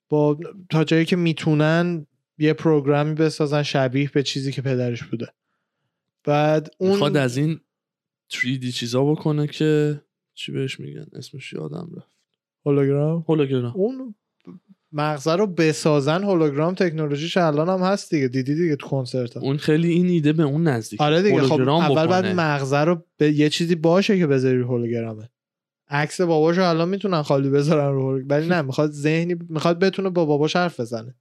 با تا جایی که می‌تونن یه پروگرامی بسازن شبیه به چیزی که پدرش بوده. بعد اون می‌خواد از این 3D چیزا بکنه که چی بهش میگن؟ اسمش یادم رفت. هولوگرام؟ هولوگرام. اون مغزه رو بسازن هولوگرام تکنولوژیش الان هم هست دیگه. دیدی دیگه تو کنسرت ها. اون خیلی این ایده به اون نزدیک. آره دیگه. خب اول بعد. مغزه رو به یه چیزی باشه که بذاری هولوگرامه. عکس باباشو الان می‌تونن خالی بذارن رو ولی نه می‌خواد ذهنی می‌خواد بتونه با باباش حرف بزنه.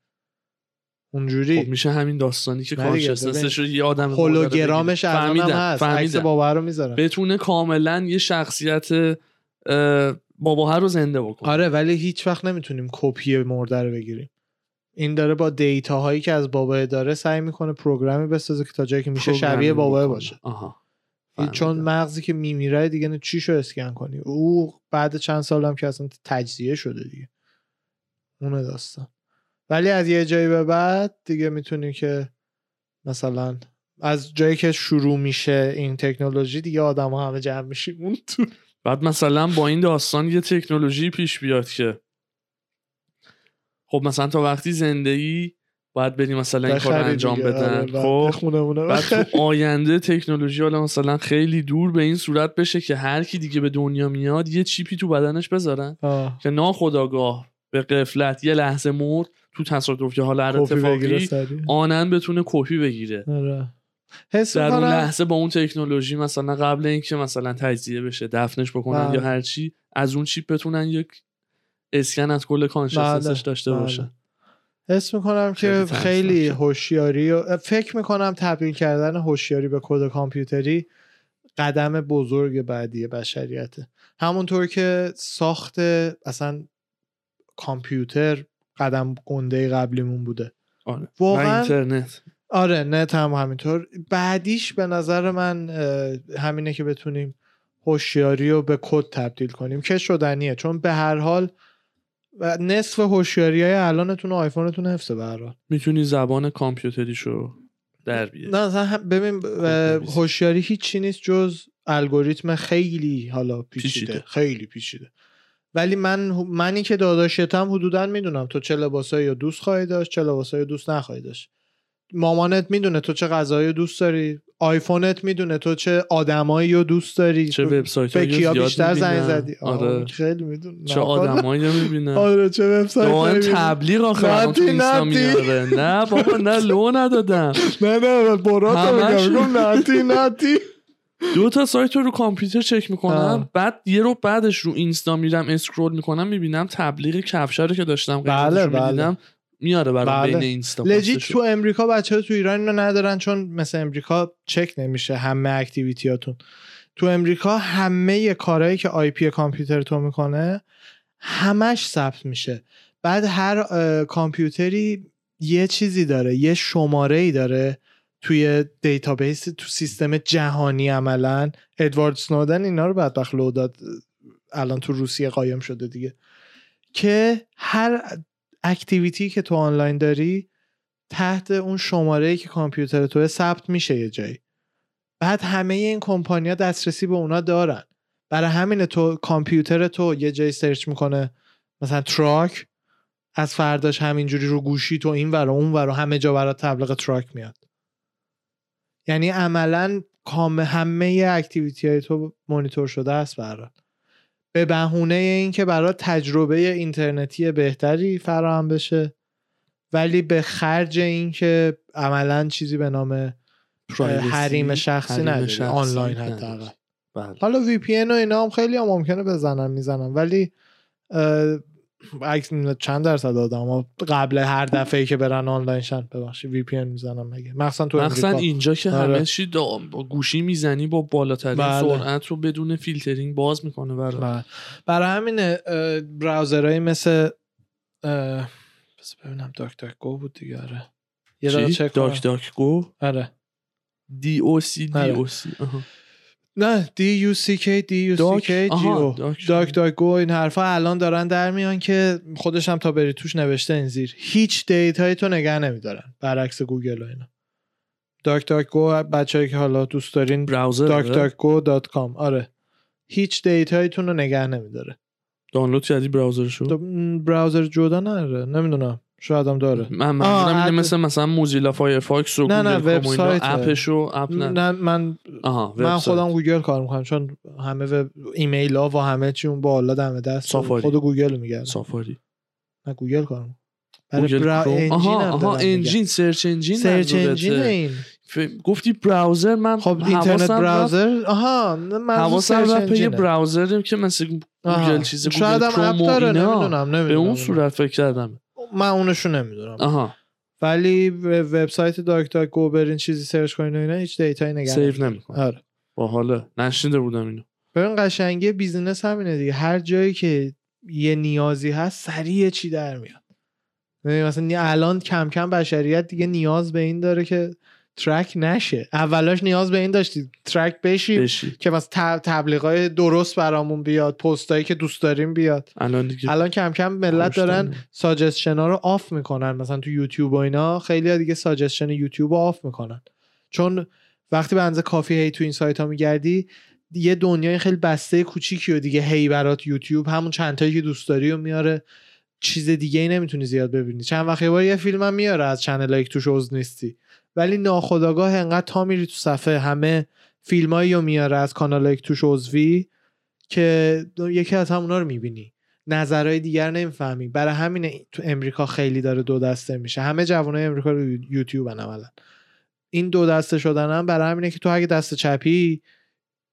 اونجوری. خب میشه همین داستانی که کانشسنسش رو یه آدم هولوگرامش الان هم هست. عکس بابا رو می‌ذارن بتونه کاملا یه شخصیت اه، باباها رو زنده بکنه. آره ولی هیچ وقت نمی‌تونیم کپی مرده رو بگیریم. این داره با دیتا هایی که از بابا داره سعی می‌کنه پروگرامی بسازه که تا جایی که میشه شبیه بابا. باشه. آها. چون. مغزی که میمیره دیگه نه چیشو اسکن کنی؟ او بعد چند سال هم که اصلا تجزیه شده دیگه. اونه داستان. ولی از یه جایی به بعد دیگه می‌تونی که مثلا از جایی که شروع میشه این تکنولوژی دیگه آدم ها همه جمع میشیم اون تو. بعد مثلا با این داستان یه تکنولوژی پیش بیاد که خب مثلا تا وقتی زنده ای باید بریم مثلا این کار انجام. آره، بدن بعد خب بعد. تو آینده تکنولوژی حالا مثلا خیلی دور به این صورت بشه که هر کی دیگه به دنیا میاد یه چیپی تو بدنش بذارن آه. که ناخودآگاه به قفلت یه لحظه مرد تو تصادف که حالا اتفاقی. آنا بتونه کپی بگیره آره. حس در اون لحظه با اون تکنولوژی مثلا قبل اینکه مثلا تجزیه بشه دفنش بکنن بله. یا هر چی از اون چیپ بتونن یک اسکن از کل consciousness ش بله، داشته بله. باشن حس می‌کنم که خیلی. هوشیاری و فکر می‌کنم تبدیل کردن هوشیاری به کد کامپیوتری قدم بزرگ بعدی بشریته. همونطور که ساخت اصلا کامپیوتر قدم گنده قبلیمون بوده. آره. واقعاً- اینترنت. آره نت هم همینطور. بعدیش به نظر من همینه که بتونیم هوشیاری رو به کد تبدیل کنیم. که شدنیه. چون به هر حال و نصف هوشیاری های الانتون و آیفونتون حفظه حال. می‌تونی زبان کامپیوتریشو در بیاری. نه ببین بنویسی. هوشیاری هیچی نیست جز الگوریتم خیلی حالا پیچیده, پیچیده. خیلی پیچیده. ولی من منی که داداشتم حدودا می‌دونم تو چه لباسایی رو دوست خواهی داشت چه لباسایی دوست نخواهی داشت. مامانت می‌دونه تو چه غذایی رو دوست داری. آیفونت می‌دونه تو چه آدمایی رو دوست داری. چه وبسایت به کیا بیشتر زنگ زدی؟ آره. خیلی می‌دونه چه آدمایی می‌بینن؟ آره چه وبسایت دائم تبلیغ آخه تو. میاره. نه بابا نه لو ندادم. نه نه برات میگم. نتی نتی دو تا سایت رو رو کامپیوتر چک می‌کنم. آه. بعد یه رو بعدش رو اینستا میرم scroll می‌کنم می‌بینم تبلیغ کفشه رو که داشتم بله، رو بله. می‌دیدم. میاره برام بله. بین اینستا legit. تو امریکا بچه ها تو ایران اینو ندارن چون مثل امریکا چک نمیشه همه activity اتون تو امریکا همه کارهایی که IP کامپیوتر تو می‌کنه همش ثبت میشه بعد هر کامپیوتری یه چیزی داره یه شماره ای داره توی database تو سیستم جهانی عملا ادوارد اسنودن اینا رو بدبخت لو داد الان تو روسیه قایم شده دیگه که هر activity که تو آنلاین داری تحت اون شماره که کامپیوتر تو ثبت میشه یه جایی. بعد همه این کمپانیا دسترسی به اونا دارن. برای همین تو کامپیوتر تو یه جایی search می‌کنه مثلا truck از فرداش همینجوری رو گوشی تو این ور و اون ور و همه جا برات تبلیغ truck میاد. یعنی عملا کام همه activity های تو مانیتور شده است برات. به بهونه اینکه برات تجربه اینترنتی بهتری فراهم بشه ولی به خرج اینکه عملا چیزی به نام حریم شخصی شخصی آنلاین. حداقل بله. حالا VPN و اینا هم خیلی هم ممکنه بزنن می‌زنن ولی عکس چند درصد آدم قبل هر دفعه که برن آنلاین شن ببخشید VPN می‌زنن مگه مخصوصا تو مخصوصا اینجا که آره. همه چی گوشی می‌زنی با بالاترین بله. سرعت رو بدون فیلترینگ باز می‌کنه برای بله. برای همین browser هایی مثل بس ببینم DuckDuckGo بود دیگه آره یه دقیقه چی؟ چک داک. داک گو آره دی او سی دی. او سی. نه دی یو سی کی دی یو سی؟ کی جی آها، او داک. داک گو این حرفا الان دارن در میان که خودش هم تا بری توش نوشته این زیر. هیچ دیتایی تو نگه نمیدارن برعکس گوگل و اینا. داک داک گو بچه‌ای که حالا دوست دارین براوزر داک؟ داک گو دات کام. آره. هیچ دیتاییتون رو نگه نمیداره. دانلود کردی براوزرشو؟ براوزر جدا نداره. نمی‌دونم. شاید هم داره من منظورم اینه مثل مثلا موزیلا فایرفاکس و نه، نه، گوگل کروم و اینا وبسایته. اپشو اپ نه نه من آها من وبسایت. خودم گوگل کار می‌کنم چون همه وب ایمیل ها و همه چی اون بالا دم دست سافاری. خود گوگل میگردم سافاری نه گوگل کار می‌کنم برای گوگل برا... انجین آها آها. انجین سرچ انجین سرچ. انجین این ف- گفتی براوزر من خب اینترنت براوزر آها منظور حواسم رفت یه انجینه. browser که مثل. گوگل چیز گوگل شاید هم app و داره نمی‌دونم نمی‌دونم به اون صورت فکر کردم من اونشو نمی‌دونم. آها. ولی وبسایت DuckDuckGo برین چیزی search کنین و اینا هیچ data یی نگه save. نمی‌کنه آره. با حالا نشنیده بودم اینو. ببین قشنگی business همینه دیگه. هر جایی که یه نیازی هست سریع چی در میاد. یعنی مثلا الان کم کم بشریت دیگه نیاز به این داره که track نشه. اولاش نیاز به این داشتی. track بشی بشی. که مثلا تبلیغای درست برامون بیاد پستایی که دوست داریم بیاد. الان دیگه الان کم کم ملت دارن. suggestion ها رو off می‌کنن. مثلا تو یوتیوب و اینا خیلی ها دیگه suggestion یوتیوب رو off می‌کنن. چون وقتی به اندازه کافی هی تو این سایت ها میگردی یه دنیای خیلی بسته کوچیکی و دیگه هی برات یوتیوب همون چند تایی که دوست داری و میاره. چیز دیگه ای نمی‌تونی زیاد ببینی. چند وقت یه بار یه فیلم هم میاره از چنل هایی که توش عضو نیستی. ولی ناخداگاه انقدر تا میری تو صفحه همه فیلمایی رو میاره از کانال توش عضوی که یکی از همونا رو می‌بینی. نظرهای دیگر نمی‌فهمی. برای همین تو امریکا خیلی داره دو دسته میشه. همه جوانای امریکا رو یوتیوب عملا این دو دسته شدن هم برای همینه که تو اگه دست چپی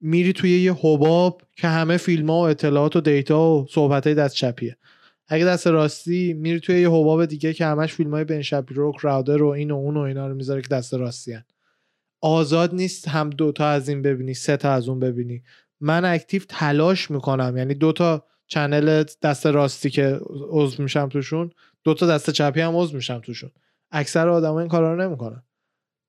میری توی یه حباب که همه فیلم ها و اطلاعات و data و صحبت دست چپیه. اگه دست راستی میری توی یه حباب دیگه که همش فیلم های بن شپیرو و کراودر و این و اون و اینا رو می‌ذاره که دست راستی هن. آزاد نیست هم دوتا از این ببینی سه تا از اون ببینی. من active تلاش می‌کنم یعنی دوتا channel دست راستی که عضو میشم توشون دوتا دست چپی هم عضو میشم توشون. اکثر آدما این کارا رو نمی‌کنن.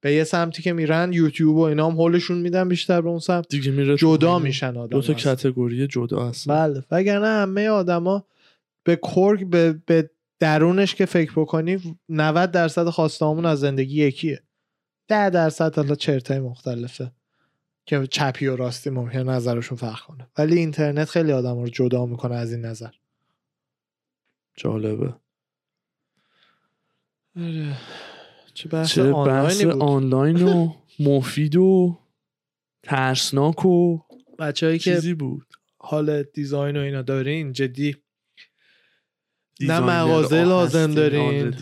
به یه سمتی که میرن یوتیوب و اینا هم هولشون میدن بیشتر به اون سمت. دیگه میره جدا میشن آدم دو تا کتگوری جدا هست بله. وگرنه همه آدما به کرک به, به درونش که فکر بکنی 90 درصد خواستهامون از زندگی یکیه. 10 درصد حالا چرتای مختلفه که چپی و راستی ممکنه نظرشون فرق کنه. ولی اینترنت خیلی آدم رو جدا می‌کنه از این نظر. جالبه. آره. چه بحث چه بحث آنلاینی بود. آنلاین و مفید و ترسناک و بچه‌ای که چیزی بود. حال design و اینا دارین جدی designer مغازه لازم دارین.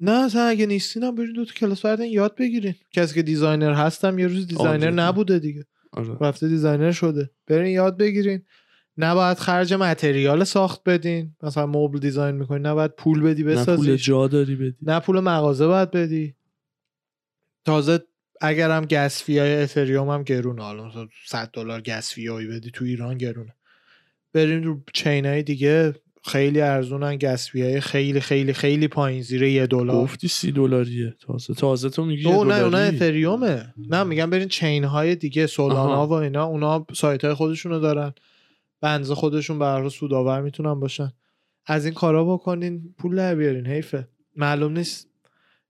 نه اصلا اگه نیستین هم برین دو تا کلاس بردین یاد بگیرین. کسی که designer هستم یه روز designer. نبوده دیگه. آره. رفته designer شده. برین یاد بگیرین. نباید خرج material ساخت بدین. مثلا مبل design می‌کنین نباید پول بدی نه پول بسازی جا داری بدی. نه پول مغازه باید بدی. تازه اگر هم gas fee های اتریوم هم گرونه. حالا مثلا 100 دلار gas fee هایی بدی تو ایران گرونه. بریم رو chain های دیگه. خیلی ارزونن gas fee های خیلی خیلی خیلی پایین زیر یه دلار. گفتی سی دلاریه. تازه تازه تو میگی نه اونا دلاری. اتریومه. نه میگم برین chain های دیگه سولانا. و اینا اونا سایت های خودشونو دارن. بنز خودشون به هر حال سودآور می‌تونن باشن. از این کارا بکنین پول در بیارین حیفه. معلوم نیست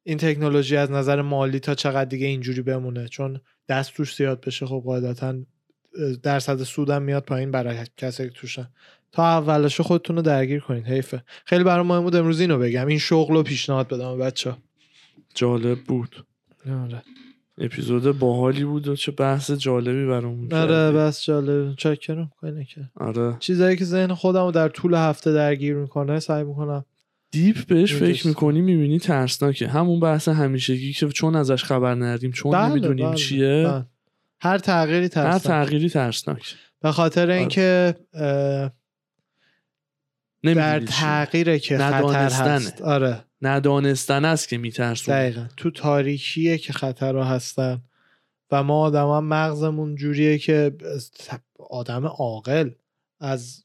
این تکنولوژی از نظر مالی تا چقدر دیگه اینجوری بمونه چون دست توش زیاد بشه خب قاعدتا درصد سودم میاد پایین برای کسی که توشن. تا اولش خودتون رو درگیر کنین حیفه. خیلی برای مهم بود امروز اینو بگم. این شغل رو پیشنهاد بدم بچه جالب بود. آره. اپیزود باحالی بود و چه بحث جالبی برامون آره. بس جالب. چکرم کاری نکرد. آره. چیزایی که ذهن خودم رو در طول هفته درگیر می‌کنه سعی می‌کنم دیپ بهش. فکر می‌کنی می‌بینی ترسناکه. همون بحث همیشگی که چون ازش خبر نداریم چون بله، نمی‌دونیم بله، چیه. بله. هر تغییری هر ترس تغییری ترسناک. به خاطر اینکه اه، در. تغییره که خطر. هست. آره. ندانستن است که میترسون دقیقا. تو تاریکیه که خطرها هستن و ما آدم هم مغزمون جوریه که آدم عاقل از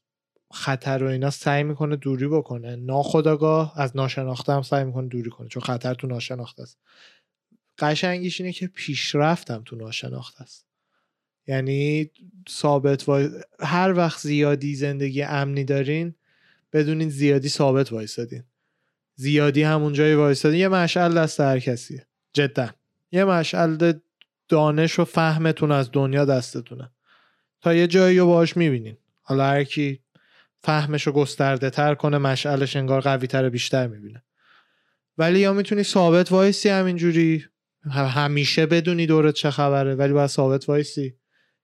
خطر و اینا سعی می‌کنه دوری بکنه. ناخداگاه از ناشناخته هم سعی می‌کنه دوری کنه چون خطر تو ناشناخته است. قشنگیش اینه که پیشرفتم تو ناشناخته است. یعنی ثابت وای... هر وقت زیادی زندگی امنی دارین بدونین زیادی ثابت وایسادین. زیادی همون جایی وایسادین. یه مشعل دست هر کسیه. جدا. یه مشعل دانش و فهمتون از دنیا دستتونه. تا یه جایی رو باش می‌بینین. حالا هر کی فهمش رو گسترده تر کنه مشعلش انگار قوی تر بیشتر می‌بینه. ولی یا می‌تونی ثابت وایسی همینجوری؟ همیشه بدونی دورت چه خبره ولی باید ثابت وایسی.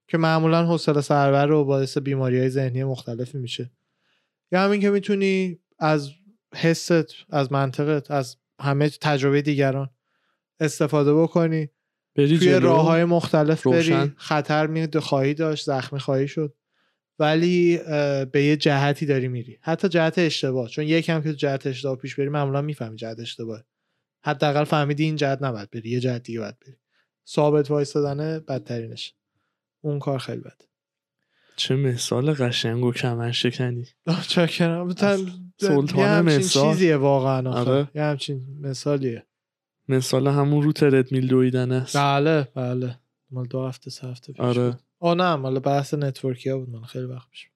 که معمولا حوصله سربره و باعث بیماری های ذهنی مختلفی میشه. یا همین که می‌تونی از حست از منطقت از همه تجربه دیگران استفاده بکنی. بری توی. راه های مختلف روشن. بری خطر می خواهی داشت زخمی خواهی شد. ولی به یه جهتی داری میری. حتی جهت اشتباه. چون یکم که جهت اشتباه پیش بری معمولا می‌فهمی جهت اشتباه حداقل فهمیدی این جهت نباید بری یه جهت دیگه باید بری. ثابت وایستادن بدترینش. اون کار خیلی بد چه مثال قشنگ و کمرشکنی چاکرم از سلطان مثال. چیزیه واقعا. آره. یه همچین مثالیه مثال همون رو تردمیل دویدن است بله بله مال دو هفته سه هفته پیش آره. آه نه مال بحث network ی ها بود من خیلی وقت پیش.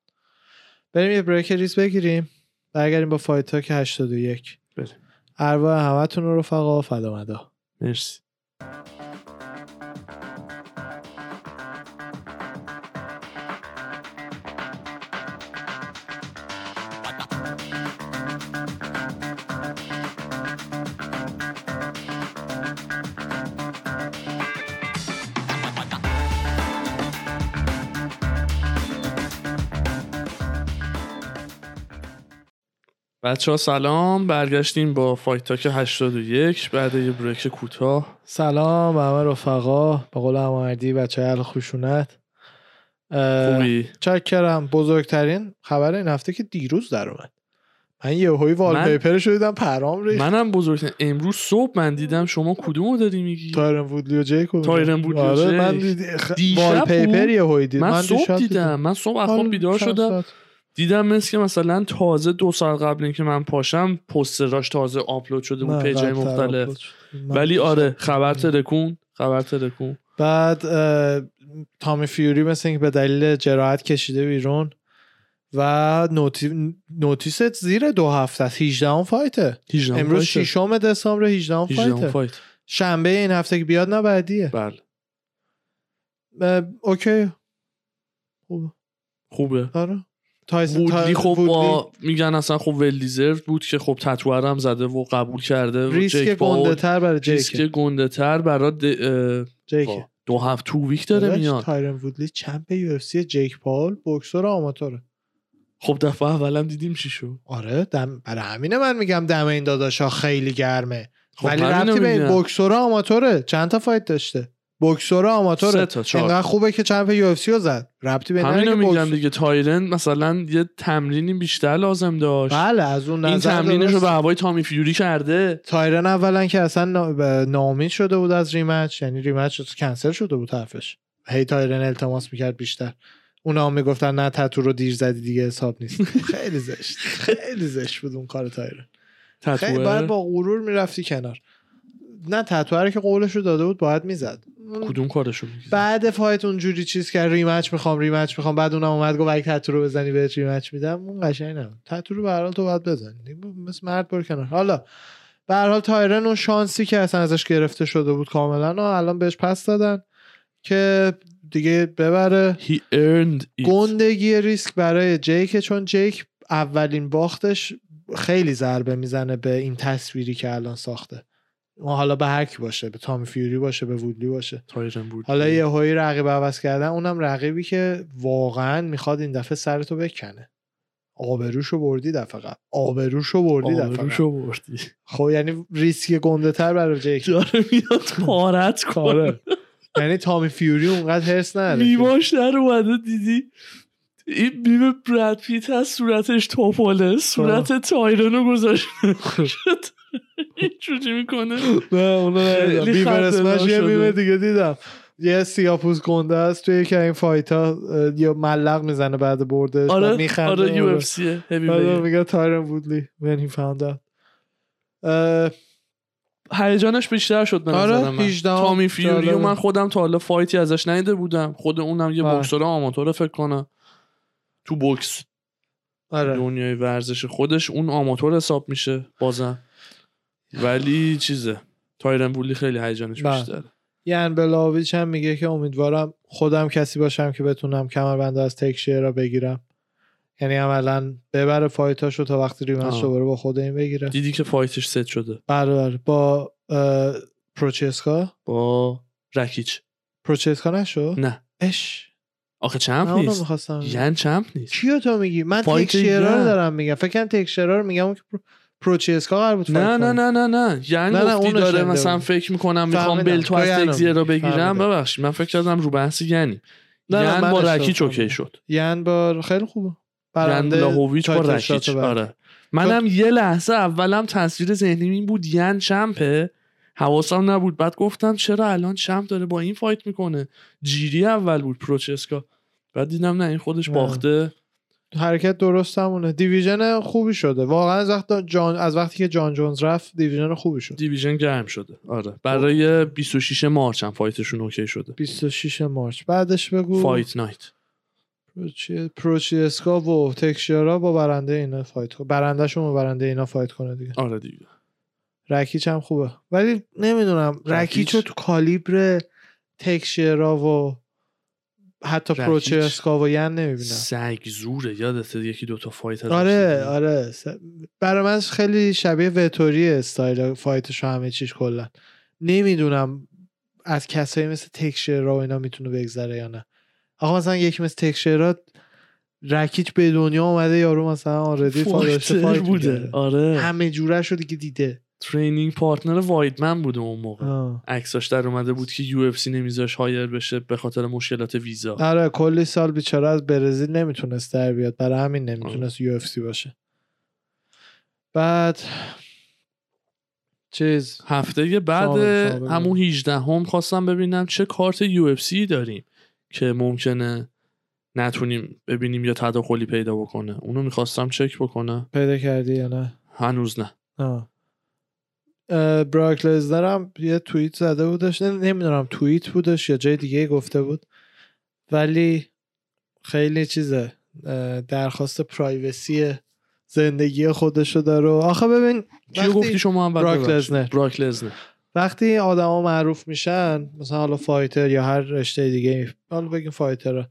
بریم یه break ریز بگیریم برگردیم با Fight Talk 81 بریم. ارواح همتون رو رفقا فدامدا مرسی بچه ها سلام برگشتیم با Fight Talk 81 بعد یه break کوتاه. سلام به همه رفقا به قول هماردی بچه های خشونت اه، خوبی؟ چاکرم. بزرگترین خبر این هفته که دیروز در اومد. من یهویی wallpaper شو دیدم پرام ریخت. منم بزرگ امروز صبح من دیدم شما کدومو داری میگی؟ تایرن وودلی و جیک. تایرن وودلی آره. من دید... خ... wallpaper؟ یهویی دید. من, صبح دیشب دیدم. من صبح حالا بیدار شدم. دیدم مثل که مثلا تازه دو سال قبل اینکه من پاشم پستراش تازه آپلود شده بود پیجای مختلف. ولی آره خبر. ترکون خبر ترکون. بعد تامی فیوری مثل اینکه به دلیل جراحت کشیده بیرون و نوتی... نوتیست زیر دو هفته است. 18 هم فایته. 18 امروز فایته. 6 دسامبر 18 هم 18 فایته. فایت شنبه این هفته که بیاد نه بعدیه. بله. Okay. خوبه. خوبه. آره. تایرن وودلی خب وودلی با میگن اصلا خب well deserved بود که خب تتو رو هم زده و قبول کرده ریسک گنده تر برای ریسک جیک گنده تر برای د- جیک دو هفت two week داره میاد. تایرن وودلی champ UFC جیک پاول بوکسور آماتوره. خب دفعه اولم دیدیم چی شد. آره دم برای همینه من میگم دم این داداشا خیلی گرمه. خب ولی ربطی به این. بوکسور آماتوره. چند تا fight داشته؟ بوکسور چهار اینقدر خوبه که champ UFC رو زد. ربطی به که میگم دیگه تایرن مثلا یه تمرینی بیشتر لازم داشت. بله از اون این تمرینش رو. به هوای تامی فیوری کرده. تایرن اولا که اصلا نا- به- ناامید شده بود از rematch یعنی rematch کنسل شده بود حرفش. هی تایرن التماس می‌کرد بیشتر. اونا هم می‌گفتن نه تتو رو دیر زدی دیگه حساب نیست. خیلی زشت. خیلی زشت بود اون کار تایرن. خیلی باید با غرور می‌رفتی کنار. نه تتوه که قولش رو داده بود باید می‌زد. کدوم کارشو بعد fight اونجوری چیز کرد rematch می‌خوام rematch می‌خوام. بعد اونم اومد گفت اگه تتو رو بزنی بهت rematch میدم. اون قشنگ نه تتو رو به هر حال تو باید بزنی. مثل مرد برو کنار. حالا به هر حال تایرن اون شانسی که اصلا ازش گرفته شده بود کاملا و الان بهش پس دادن که دیگه ببره. He earned it. گندگی ریسک برای جیک. چون جیک اولین باختش خیلی ضربه می‌زنه به این تصویری که الان ساخته. و حالا به هر کی باشه به تامی فیوری باشه به وودلی باشه. حالا یه هایی رقیب عوض کردن اونم رقیبی که واقعا می‌خواد این دفعه سرتو بکنه. آبروشو بردی دفعه قبل. آبروشو بردی دفعه. آبروشو بردی. خب یعنی ریسک گنده تر برای جیک. داره میاد پارت کنه. آره. یعنی تامی فیوری اونقدر هرس نداره میماش در اومده دیدی؟ این میم براد پیت از صورتش توپاله صورت تایرن رو گذاشته. اینجوری می‌کنه؟ نه اونو. بیبر اسمش یه. میمه دیگه دیدم. یه سیاپوس گنده است. توی از این فایت ها یا ملق می‌زنه بعد برده آره میخنده. آره یو اف سی آره ویت. میگه تایرن وودلی when he found out. هیجانش بیشتر شد به آره، من. 18 تامی فیوری. و جالبه. من خودم تا حالا فایتی ازش ندیده بودم. خود اونم یه. بوکسور آماتور فکر کنم. تو بوکس آره. دنیای ورزش خودش اون آماتور حساب میشه بازم. ولی چیزه. تایرن وودلی خیلی هیجانش بله. بیشتره. یان بلاویچ هم میگه که امیدوارم خودم کسی باشم که بتونم کمربند از تکشیر را بگیرم. یعنی عملا ببره fight اشو تا وقتی rematch آه. دوباره با خود این بگیره. دیدی که fight ش set شده. بله بله. با پروچسکا؟ با رکیچ. پروچسکا نشو نه. اش. آخه چمپ نیست. می‌خواستم. ین چمپ نیست. کیو تو میگی؟ من تکشیرا رو. دارم میگم. فکر کنم تکشیرا رو میگم. که پروچسکا قرار بود نه نه. نه نه نه یعنی نه، نه، گفتی اونو داره مثلا. فکر می‌کنم می‌خوام. بلتو از رو یعنی. بگیرم. ببخشید من فکر کردم رو بحث یعنی من با رکیچ اوکی. شد یان با خیلی خوبه برنده بلاهویچ با تایتل شات رکیچ. آره منم یه لحظه اولم تصویر ذهنی این بود ین چمپه حواسم نبود بعد گفتم چرا الان champ داره با این fight می‌کنه جیری اول بود پروچسکا بعد دیدم نه این خودش. باخته حرکت درست همونه. division خوبی شده. واقعا از, وقت جان... از وقتی که جان جونز رفت division خوبی شد. division گرم شده. آره. برای 26 March هم fight شون okay شده. 26 March. بعدش بگو. Fight Night. پروچی... پروچیسکا و تکشیرا با برنده اینا fight کنه برندهشون با برنده اینا fight کنه دیگه. آره دیگه. رکیچ هم خوبه. ولی نمی‌دونم رکیچ رو تو کالیبر تکشیرا و حتی و ین نمی‌بینم. سگ زوره یادت یکی دوتا fight ازش آره؟ آره. س- برای من خیلی شبیه وتوری استایل fight ش همه چیش کلا. نمی‌دونم از کسایی مثل تکشیرا و اینا می‌تونه بگذره یا نه. آقا مثلا یکی مثل تکشیرا رکیچ به دنیا اومده یارو مثلا already fight بوده. آره. همه جوره رو دیگه دیده. training partner وایدمن بوده اون موقع. عکساش در اومده بود که UFC نمیذاش hire بشه به خاطر مشکلات ویزا. آره کلی سال بیچاره از برزیل نمی‌تونست در بیاد. برای همین نمی‌تونست UFC باشه. بعد چیز؟ هفته بعد همون 18 هم خواستم ببینم چه کارت UFC داریم که ممکنه نتونیم ببینیم یا تداخلی پیدا بکنه. اونو می‌خواستم چک بکنه پیدا کردی یا نه؟ هنوز نه. آه. براک لزنر هم یه توییت زده بودش. نمی‌دونم توییت بودش یا جای دیگه گفته بود. ولی خیلی چیزه درخواست privacy زندگی خودشو داره. آخه ببین وقتی- گفتی شما هم براک لزنر. براک لزنر وقتی آدما معروف میشن مثلا حالا fighter یا هر رشته دیگه حالا بگیم fighter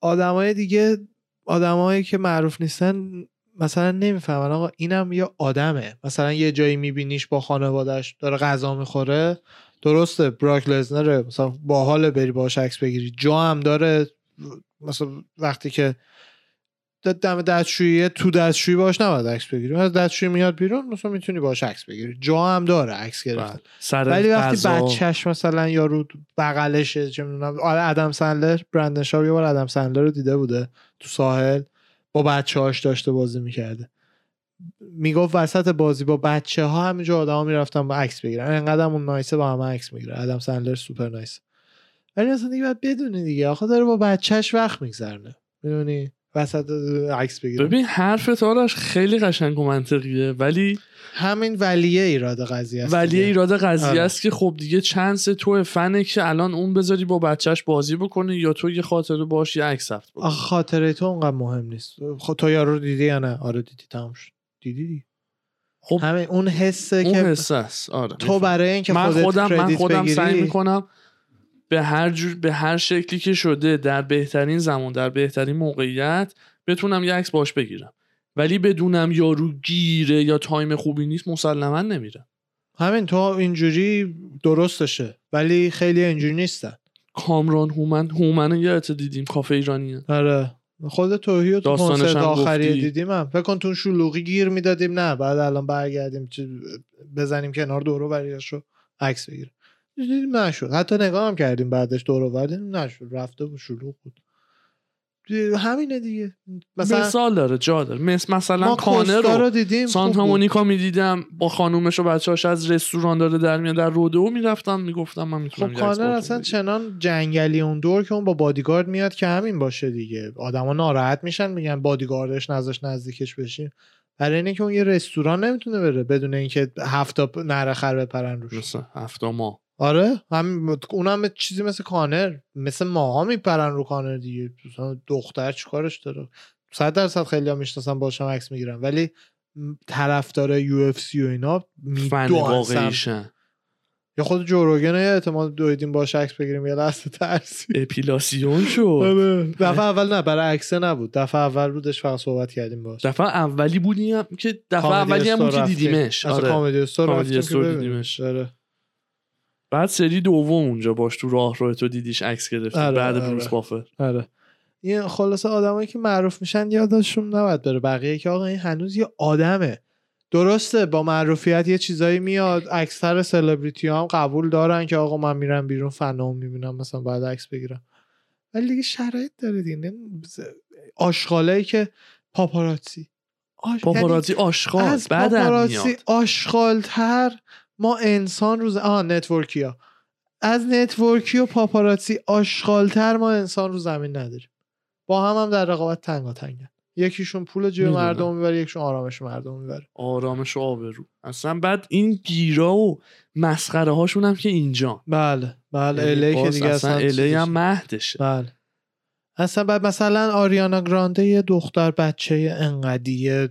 آدمای دیگه آدمایی که معروف نیستن مثلا نمی‌فهمن آقا اینم یه آدمه. مثلا یه جایی میبینیش با خانوادهش داره غذا می‌خوره. درسته براک لزنره. مثلا باحال بری باهاش عکس بگیری. جا هم داره. مثلا وقتی که دم دستشویی تو دستشویی باش نباید عکس بگیری. از دستشویی میاد بیرون مثلا می‌تونی باش عکس بگیری. جا هم داره عکس گرفتن. بله. سر ولی وقتی بچهش مثلا یارو بغلشه چه می‌دونم آره ادم سندلر برندن شاو یه بار ادم سندلر رو دیده بوده تو ساحل. با بچه هاش داشته بازی می‌کرده. می‌گفت وسط بازی با بچه ها همینجا آدم ها می‌رفتن با عکس بگیرن. انقدر اون نایسه با همه عکس می‌گیره. ادم سندلر سوپر نایس ولی مثلا دیگه باید بدونی دیگه. آخه داره با بچهش وقت میگذرنه می‌دونی؟ وسط عکس بگیره ببین حرف آرش خیلی قشنگ و منطقیه ولی همین ولیه ایراد قضیه است ولی دیگه. ایراد قضیه آره. است که خب دیگه چانس تو فنه که الان اون بذاری با بچهش بازی بکنه یا تو یه خاطره باش یه عکس ثبت بکنی. آخه خاطره تو اونقدر مهم نیست. خب تو یارو رو دیدی یا نه؟ آره دیدی تموم شد. دیدی دی؟ خب همین اون حسه اون که حس است. آره تو برای اینکه من خودم من خودم بگیری سعی می‌کنم به هر جور به هر شکلی که شده در بهترین زمان در بهترین موقعیت بتونم یه عکس باش بگیرم. ولی بدونم یارو گیره یا تایم خوبی نیست مسلما نمیرم. همین تو اینجوری درستشه ولی خیلی اینجوری نیستن. کامران هومن هومن یادت دیدیم کافه ایرانیه. آره. خود توهی و تو کنسرت آخری گفتی. دیدیم هم. فکر کن تو شلوغی گیر می‌دادیم نه بعد الان برگردیم بزنیم کنار دورو بریاش رو عکس بگیریم. دیدیم نشد. حتی نگاه هم کردیم بعدش دورو بردیم نشد. رفته بود شلوغ بود. همینه دیگه. مثلا مثال داره جا داره. مثل مثلا ما کانر رو دیدیم سانتا. مونیکا می‌دیدم با خانومش و بچه‌هاش از رستوران داره در میاد در رودو می‌رفتم می‌گفتم من می‌تونم خب کانر اصلا چنان جنگلی اون دور که اون با بادیگارد میاد که همین باشه دیگه. آدما ناراحت میشن میگن بادیگاردش نذاش نزدیکش بشیم برای اینه که اون یه رستوران نمی‌تونه بره بدون اینکه هفت تا نره خر بپرن روش. هفته ما آره هم اونم چیزی مثل کانر مثل ماها میپرن رو کانر دیگه دختر چیکارش داره صد درصد خیلی ها می‌شناسن باشم عکس می‌گیرن ولی طرفدار یو اف سی و اینا واقعیشن یا خود جوروگن یه احتمال دویدیم باش عکس بگیریم یه لحظه ترسی اپیلاسیون شد آره. دفعه اول نه برای عکسه نبود دفعه اول بودش فقط صحبت کردیم باش دفعه اولی بودیم که دفعه اولی هم که. دیدیمش آره. کامدی استور. دیدیمش. آره. بعد سری دوم اونجا باش تو راه رو تو دیدیش عکس گرفتی. آره، بعد آره. بروس بافر. آره. این خلاصه آدمایی که معروف میشن یادشون نباید بره. بقیه که آقا این هنوز یه آدمه. درسته با معروفیت یه چیزایی میاد. اکثر سلبریتی هم قبول دارن که آقا من میرم بیرون فنام می‌بینم مثلا بعد عکس بگیرم. ولی دیگه شرایط داره دیگه. آشغالایی که پاپاراتسی آش... یعنی پاپاراتزی آشغال. از پاپاراتسی میاد. آشغالتر ما انسان روز آه network ی ها از network ی و پاپاراتسی آشغالتر ما انسان رو زمین نداریم. با هم هم در رقابت تنگا تنگن یکیشون پول جیب. مردم می‌بره یکیشون آرامش مردم می‌بره. آرامش و آبرو. اصلا بعد این گیرا و مسخره هاشون هم که اینجا. بله بله یعنی الی که دیگه اصلا الی هم مهدشه. بله. اصلا بعد مثلا آریانا گرانده یه دختر بچه انقدیه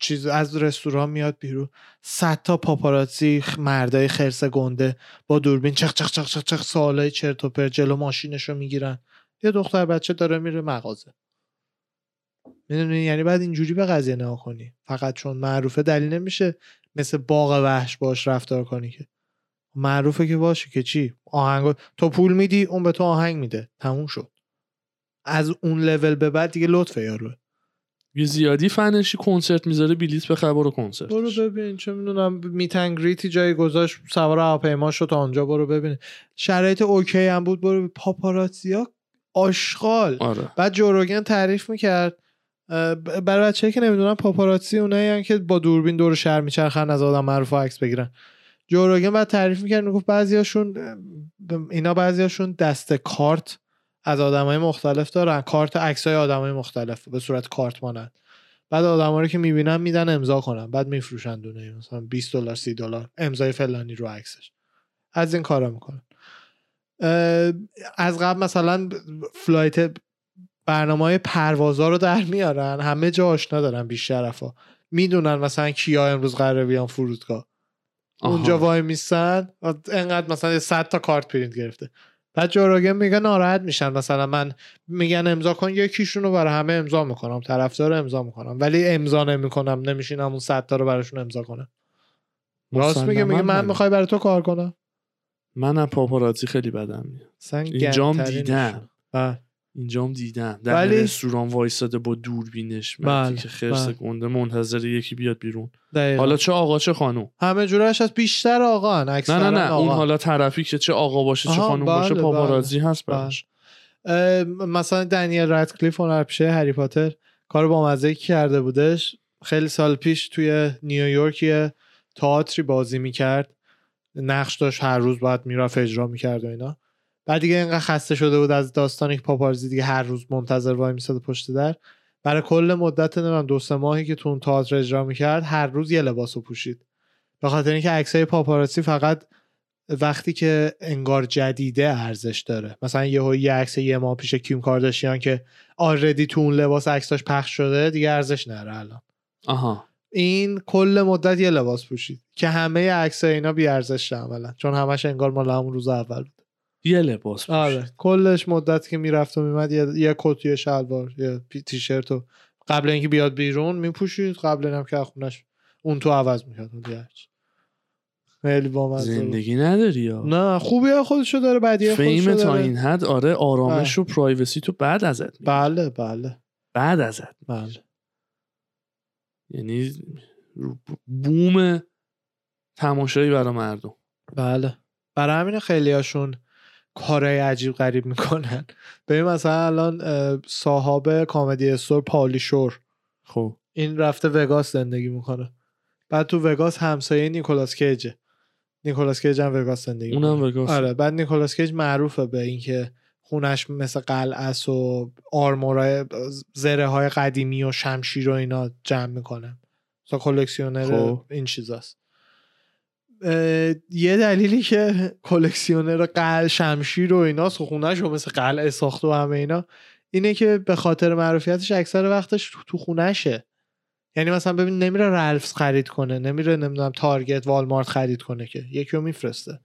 چیز از رستوران میاد بیرون. صد تا پاپاراتزی مردای خرس گنده با دوربین چخ چخ چخ چخ چخ سوالای چرت و پرت جلو ماشینش رو می‌گیرن. یه دختر بچه داره میره مغازه. می‌دونی؟ یعنی بعد اینجوری به قضیه نگاه کنی. فقط چون معروفه دلیل نمیشه مثل باغ وحش باش رفتار کنی که. معروفه که باشه که چی؟ آهنگ تو پول میدی اون به تو آهنگ میده. تموم شد. از اون لول به بعد دیگه لطفه یارو. یه زیادی فنشی کنسرت می‌ذاره بلیت بخر برو کنسرت برو ببین چه می‌دونم میتنگریتی جایی گذاشت سوار هواپیما شد تا آنجا برو ببین شرایط اوکی هم بود برو پاپاراتزیا آشغال. آره. بعد جوروگن تعریف می‌کرد برای بچه که نمی‌دونن پاپاراتزی اونایی که با دوربین دور شهر میچرخن از آدم معروف عکس بگیرن. جوروگن بعد تعریف می‌کرد می‌گفت بعضیاشون اینا بعضیاشون دست کارت از آدمای مختلف دارن. کارت عکسای آدمای مختلف به صورت کارت مانند. بعد آدما رو که می‌بینن میدن امضا کنن. بعد میفروشن دونه مثلا 20 دلار 30 دلار. امضای فلانی رو عکسش. از این کارا می‌کنن. از قبل مثلا flight برنامه های پروازا رو در میارن. همه جا آشنا دارن بیشرفا می‌دونن مثلا کیا امروز قراره بیان فرودگاه. آها. اونجا وای میستن. انقدر مثلا 100 تا کارت پرینت گرفته. بعد جو روگن میگه ناراحت میشن. مثلا من میگن امضا کن یکیشون رو برای همه امضا می‌کنم طرفدار امضا می‌کنم. ولی امضا نمی‌کنم نمیشینم اون 100 تا رو براشون امضا کنم راست میگه میگه من می‌خوای برای تو کار کنم؟ من از پاپاراتزی خیلی بدم میاد. اینجام. دیدم. بله. اینجام دیدم در ولی- رستوران وایستاده با دوربینش بله، که خرس بله. گنده منتظر یکی بیاد بیرون دقیقاً. حالا چه آقا چه خانوم همه جورش از بیشتر آقا نه نه نه اون آقا. حالا طرفی که چه آقا باشه چه آها، خانوم باشه بله، پاپاراتزی هست بله. براش مثلا دنیل رادکلیف هنرپیشه هری پاتر کار با مزه کرده بودش خیلی سال پیش توی نیویورک یه تئاتری بازی می‌کرد نقش داشت هر روز باید می‌رفت اجرا می‌کرد و اینا بعد دیگه اینقدر خسته شده بود از داستانی که پاپارزی دیگه هر روز منتظر وای میساده پشت در. برای کل مدت نمی‌دونم دو سه ماهی که تو اون تئاتر اجرا می‌کرد هر روز یه لباس رو پوشید. به خاطر اینکه عکسای پاپاراتسی فقط وقتی که انگار جدیده ارزش داره. مثلا یهو یه عکس یه ماه پیش کیم کارداشیان که already تو اون لباس عکساش پخش شده دیگه ارزش نداره الان. آها. این کل مدت یه لباس پوشید که همه عکس اینا بی ارزش عملا. چون همش انگار مال همون روز اول بود. یه لباس پوشید. آره. کلش مدت که می‌رفت و میمد یه, یه کت یه شلوار یه تیشرت و قبل اینکه بیاد بیرون میپوشید. قبل اینم که خونش اون تو عوض می‌کرد. خیلی بامزه. زندگی نداری یا؟ نه خوبی خودشو داره بدی خودشو fame تا داره. این حد. آره آرامش و privacy تو بعد ازت. بله بله. بعد ازت بله. یعنی بوم تماشایی برای مردم. بله. برای همین خیلی هاشون کارهای عجیب غریب می‌کنن. ببین مثلا الان صاحب کامدی استور پالی شور. خب. این رفته وگاس زندگی می‌کنه. بعد تو وگاس همسایه نیکولاس کیجه نیکولاس کیج هم وگاس زندگی اونم. وگاس. آره بعد نیکولاس کیج معروفه به اینکه خونش مثل قلعه و armor های زره های قدیمی و شمشیر و اینا جمع می‌کنه مثلا کلکسیونر خب. این چیزاست. یه دلیلی که کلکسیونر قل شمشیر و ایناست خونش رو مثل قلعه ساخته و همه اینا اینه که به خاطر معروفیتش اکثر وقتش تو- خونشه یعنی مثلا ببین نمیره رلفز خرید کنه نمیره نمی‌دونم تارگت والمارت خرید کنه که. یکی رو میفرسته.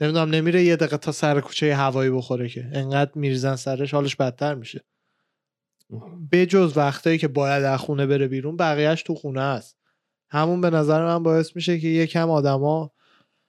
نمی‌دونم نمیره یه دقیقه تا سر کوچه هوایی بخوره که. انقدر میریزن سرش حالش بدتر میشه. به جز وقتایی که باید از خونه بره بیرون بقیهش تو خونه است. همون به نظر من باعث میشه که یکم آدما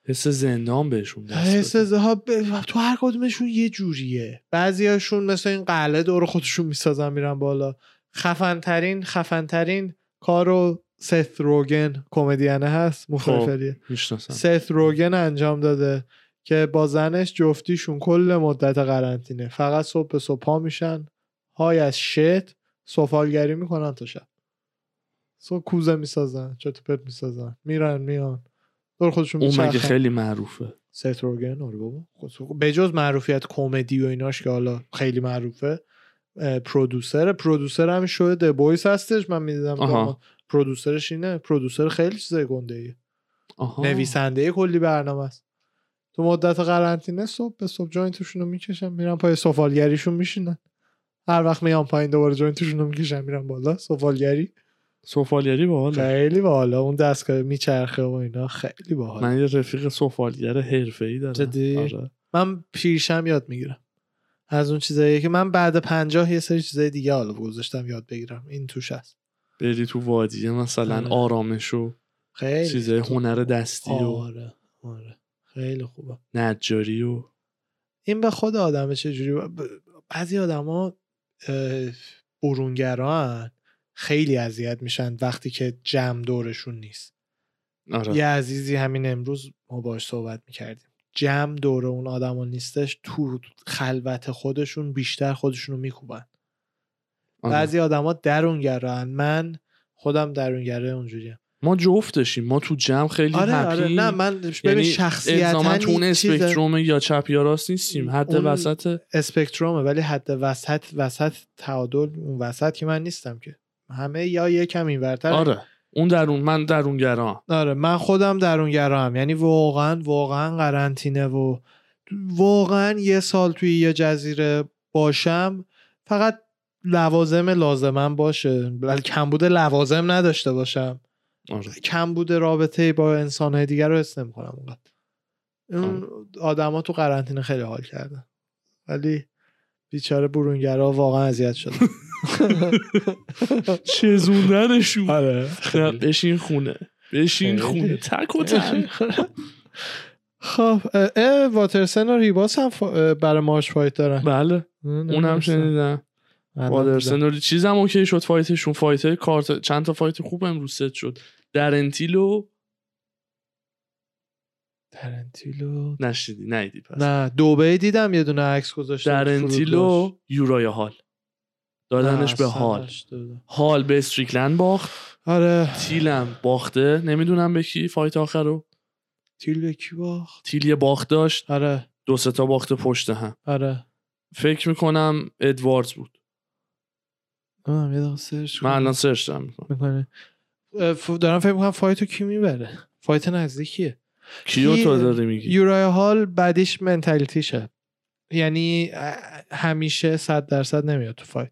حس زندان بهشون دست حس. زها ب- تو هر کدومشون یه جوریه. بعضیاشون مثل این قله دور خودشون می‌سازن میرن بالا. خفنترین خفنترین کارو ست روگن کمدینه هست مفرفریه می‌شناسم. ست روگن انجام داده که با زنش جفتیشون کل مدت قرنطینه. فقط صبح به صبح میشن. های از شت سفالگری می‌کنن تا شب. صبح کوزه می‌سازن چطور پرت می‌سازن. میرن میان. دور خودشون اون مگه خیلی معروفه. ست روگن آره بابا. به جز معروفیت کمدی و ایناش که حالا خیلی معروفه پرودوسر. پرودوسر شو د بویس هستش من می‌دیدم. پرودوسرش اینه. پرودوسر خیلی چیزای گنده ایه. نویسنده کلی برنامه است. تو مدت قرنطینه صبح به صبح جوینتشون رو می‌کشم میرم پای سفالگریشون میشینن. هر وقت میام پایین دوباره جوینتشون رو می‌کشم میرم بالا. سفالگری. سفالیری باحاله. خیلی باحالا اون دستگاه میچرخه و اینا خیلی باحال من, من یه رفیق سفالگر حرفه‌ای دارم. جدی؟ آره. من پیرشم یاد می‌گیرم. از اون چیزایی که من بعد پنجاه یه سری چیزای دیگه حالا گذاشتم یاد بگیرم. این توش هست. بری تو وادیه مثلا آره. آرامش و خیلی چیزای هنر دستی و آره آره. خیلی خوبه. نجاری و این به خود آدمه چجوری بعضی آدما برونگران. خیلی اذیت میشن وقتی که جمع دورشون نیست. آره. یه عزیزی همین امروز ما باش صحبت می‌کردیم. جمع دور اون آدما نیستش تو خلوت خودشون بیشتر خودشون رو میکوبن. آره. بعضی آدما درونگران. من خودم درونگره اونجوریم. ما جفتشیم. ما تو جمع خیلی آره هپی آره نه من ببین یعنی شخصیتا تو اون چیز- اسپکتروم یا چپ یا راست نیستیم. حد وسط اسپکترومه ولی حد وسط وسط تعادل اون وسط که من نیستم که. همه یا یکم اینورتر. آره. اون درون من درونگرام آره من خودم درونگرام یعنی واقعا واقعا قرنطینه و واقعا یه سال توی یه جزیره باشم فقط لوازم لازمم باشه. کمبود لوازم نداشته باشم. آره. کمبود رابطه با انسانهای دیگر رو حس نمی‌کنم اونقدر. اون آدما تو قرنطینه خیلی حال کردن. ولی بیچاره برونگرا واقعا اذیت شدن. چزوندنشون آره. نه، بشین خونه. بشین. خونه. تک و تن. خب واترسن و ریباس هم برای March fight دارن. بله. اونم شنیدم. واترسن و چیزم اوکی شد fight شون. fight card چند تا fight خوب امروز ست شد. دارن تیلو دارن تیلو نشیدی نیدی پس. نه دوبه دیدم یه دونه عکس گذاشته دارن تیلو یورای هال دادنش به حال. حال به استریکلند باخت. آره. تیلم باخته. نمی‌دونم به کی fight آخر رو. تیل به کی باخت؟ تیل یه باخت داشت. آره. دو تا باخته پشت هم. آره. فکر می‌کنم ادواردز بود. آه، یه search من. الان search دارم می‌کنم دارم فکر می‌کنم fight و کی می‌بره؟ fight نزدیکیه. کیو کی- تو داری میگی؟ یورای هال بعدیش mentality شه یعنی اه، همیشه صد درصد نمیاد تو fight.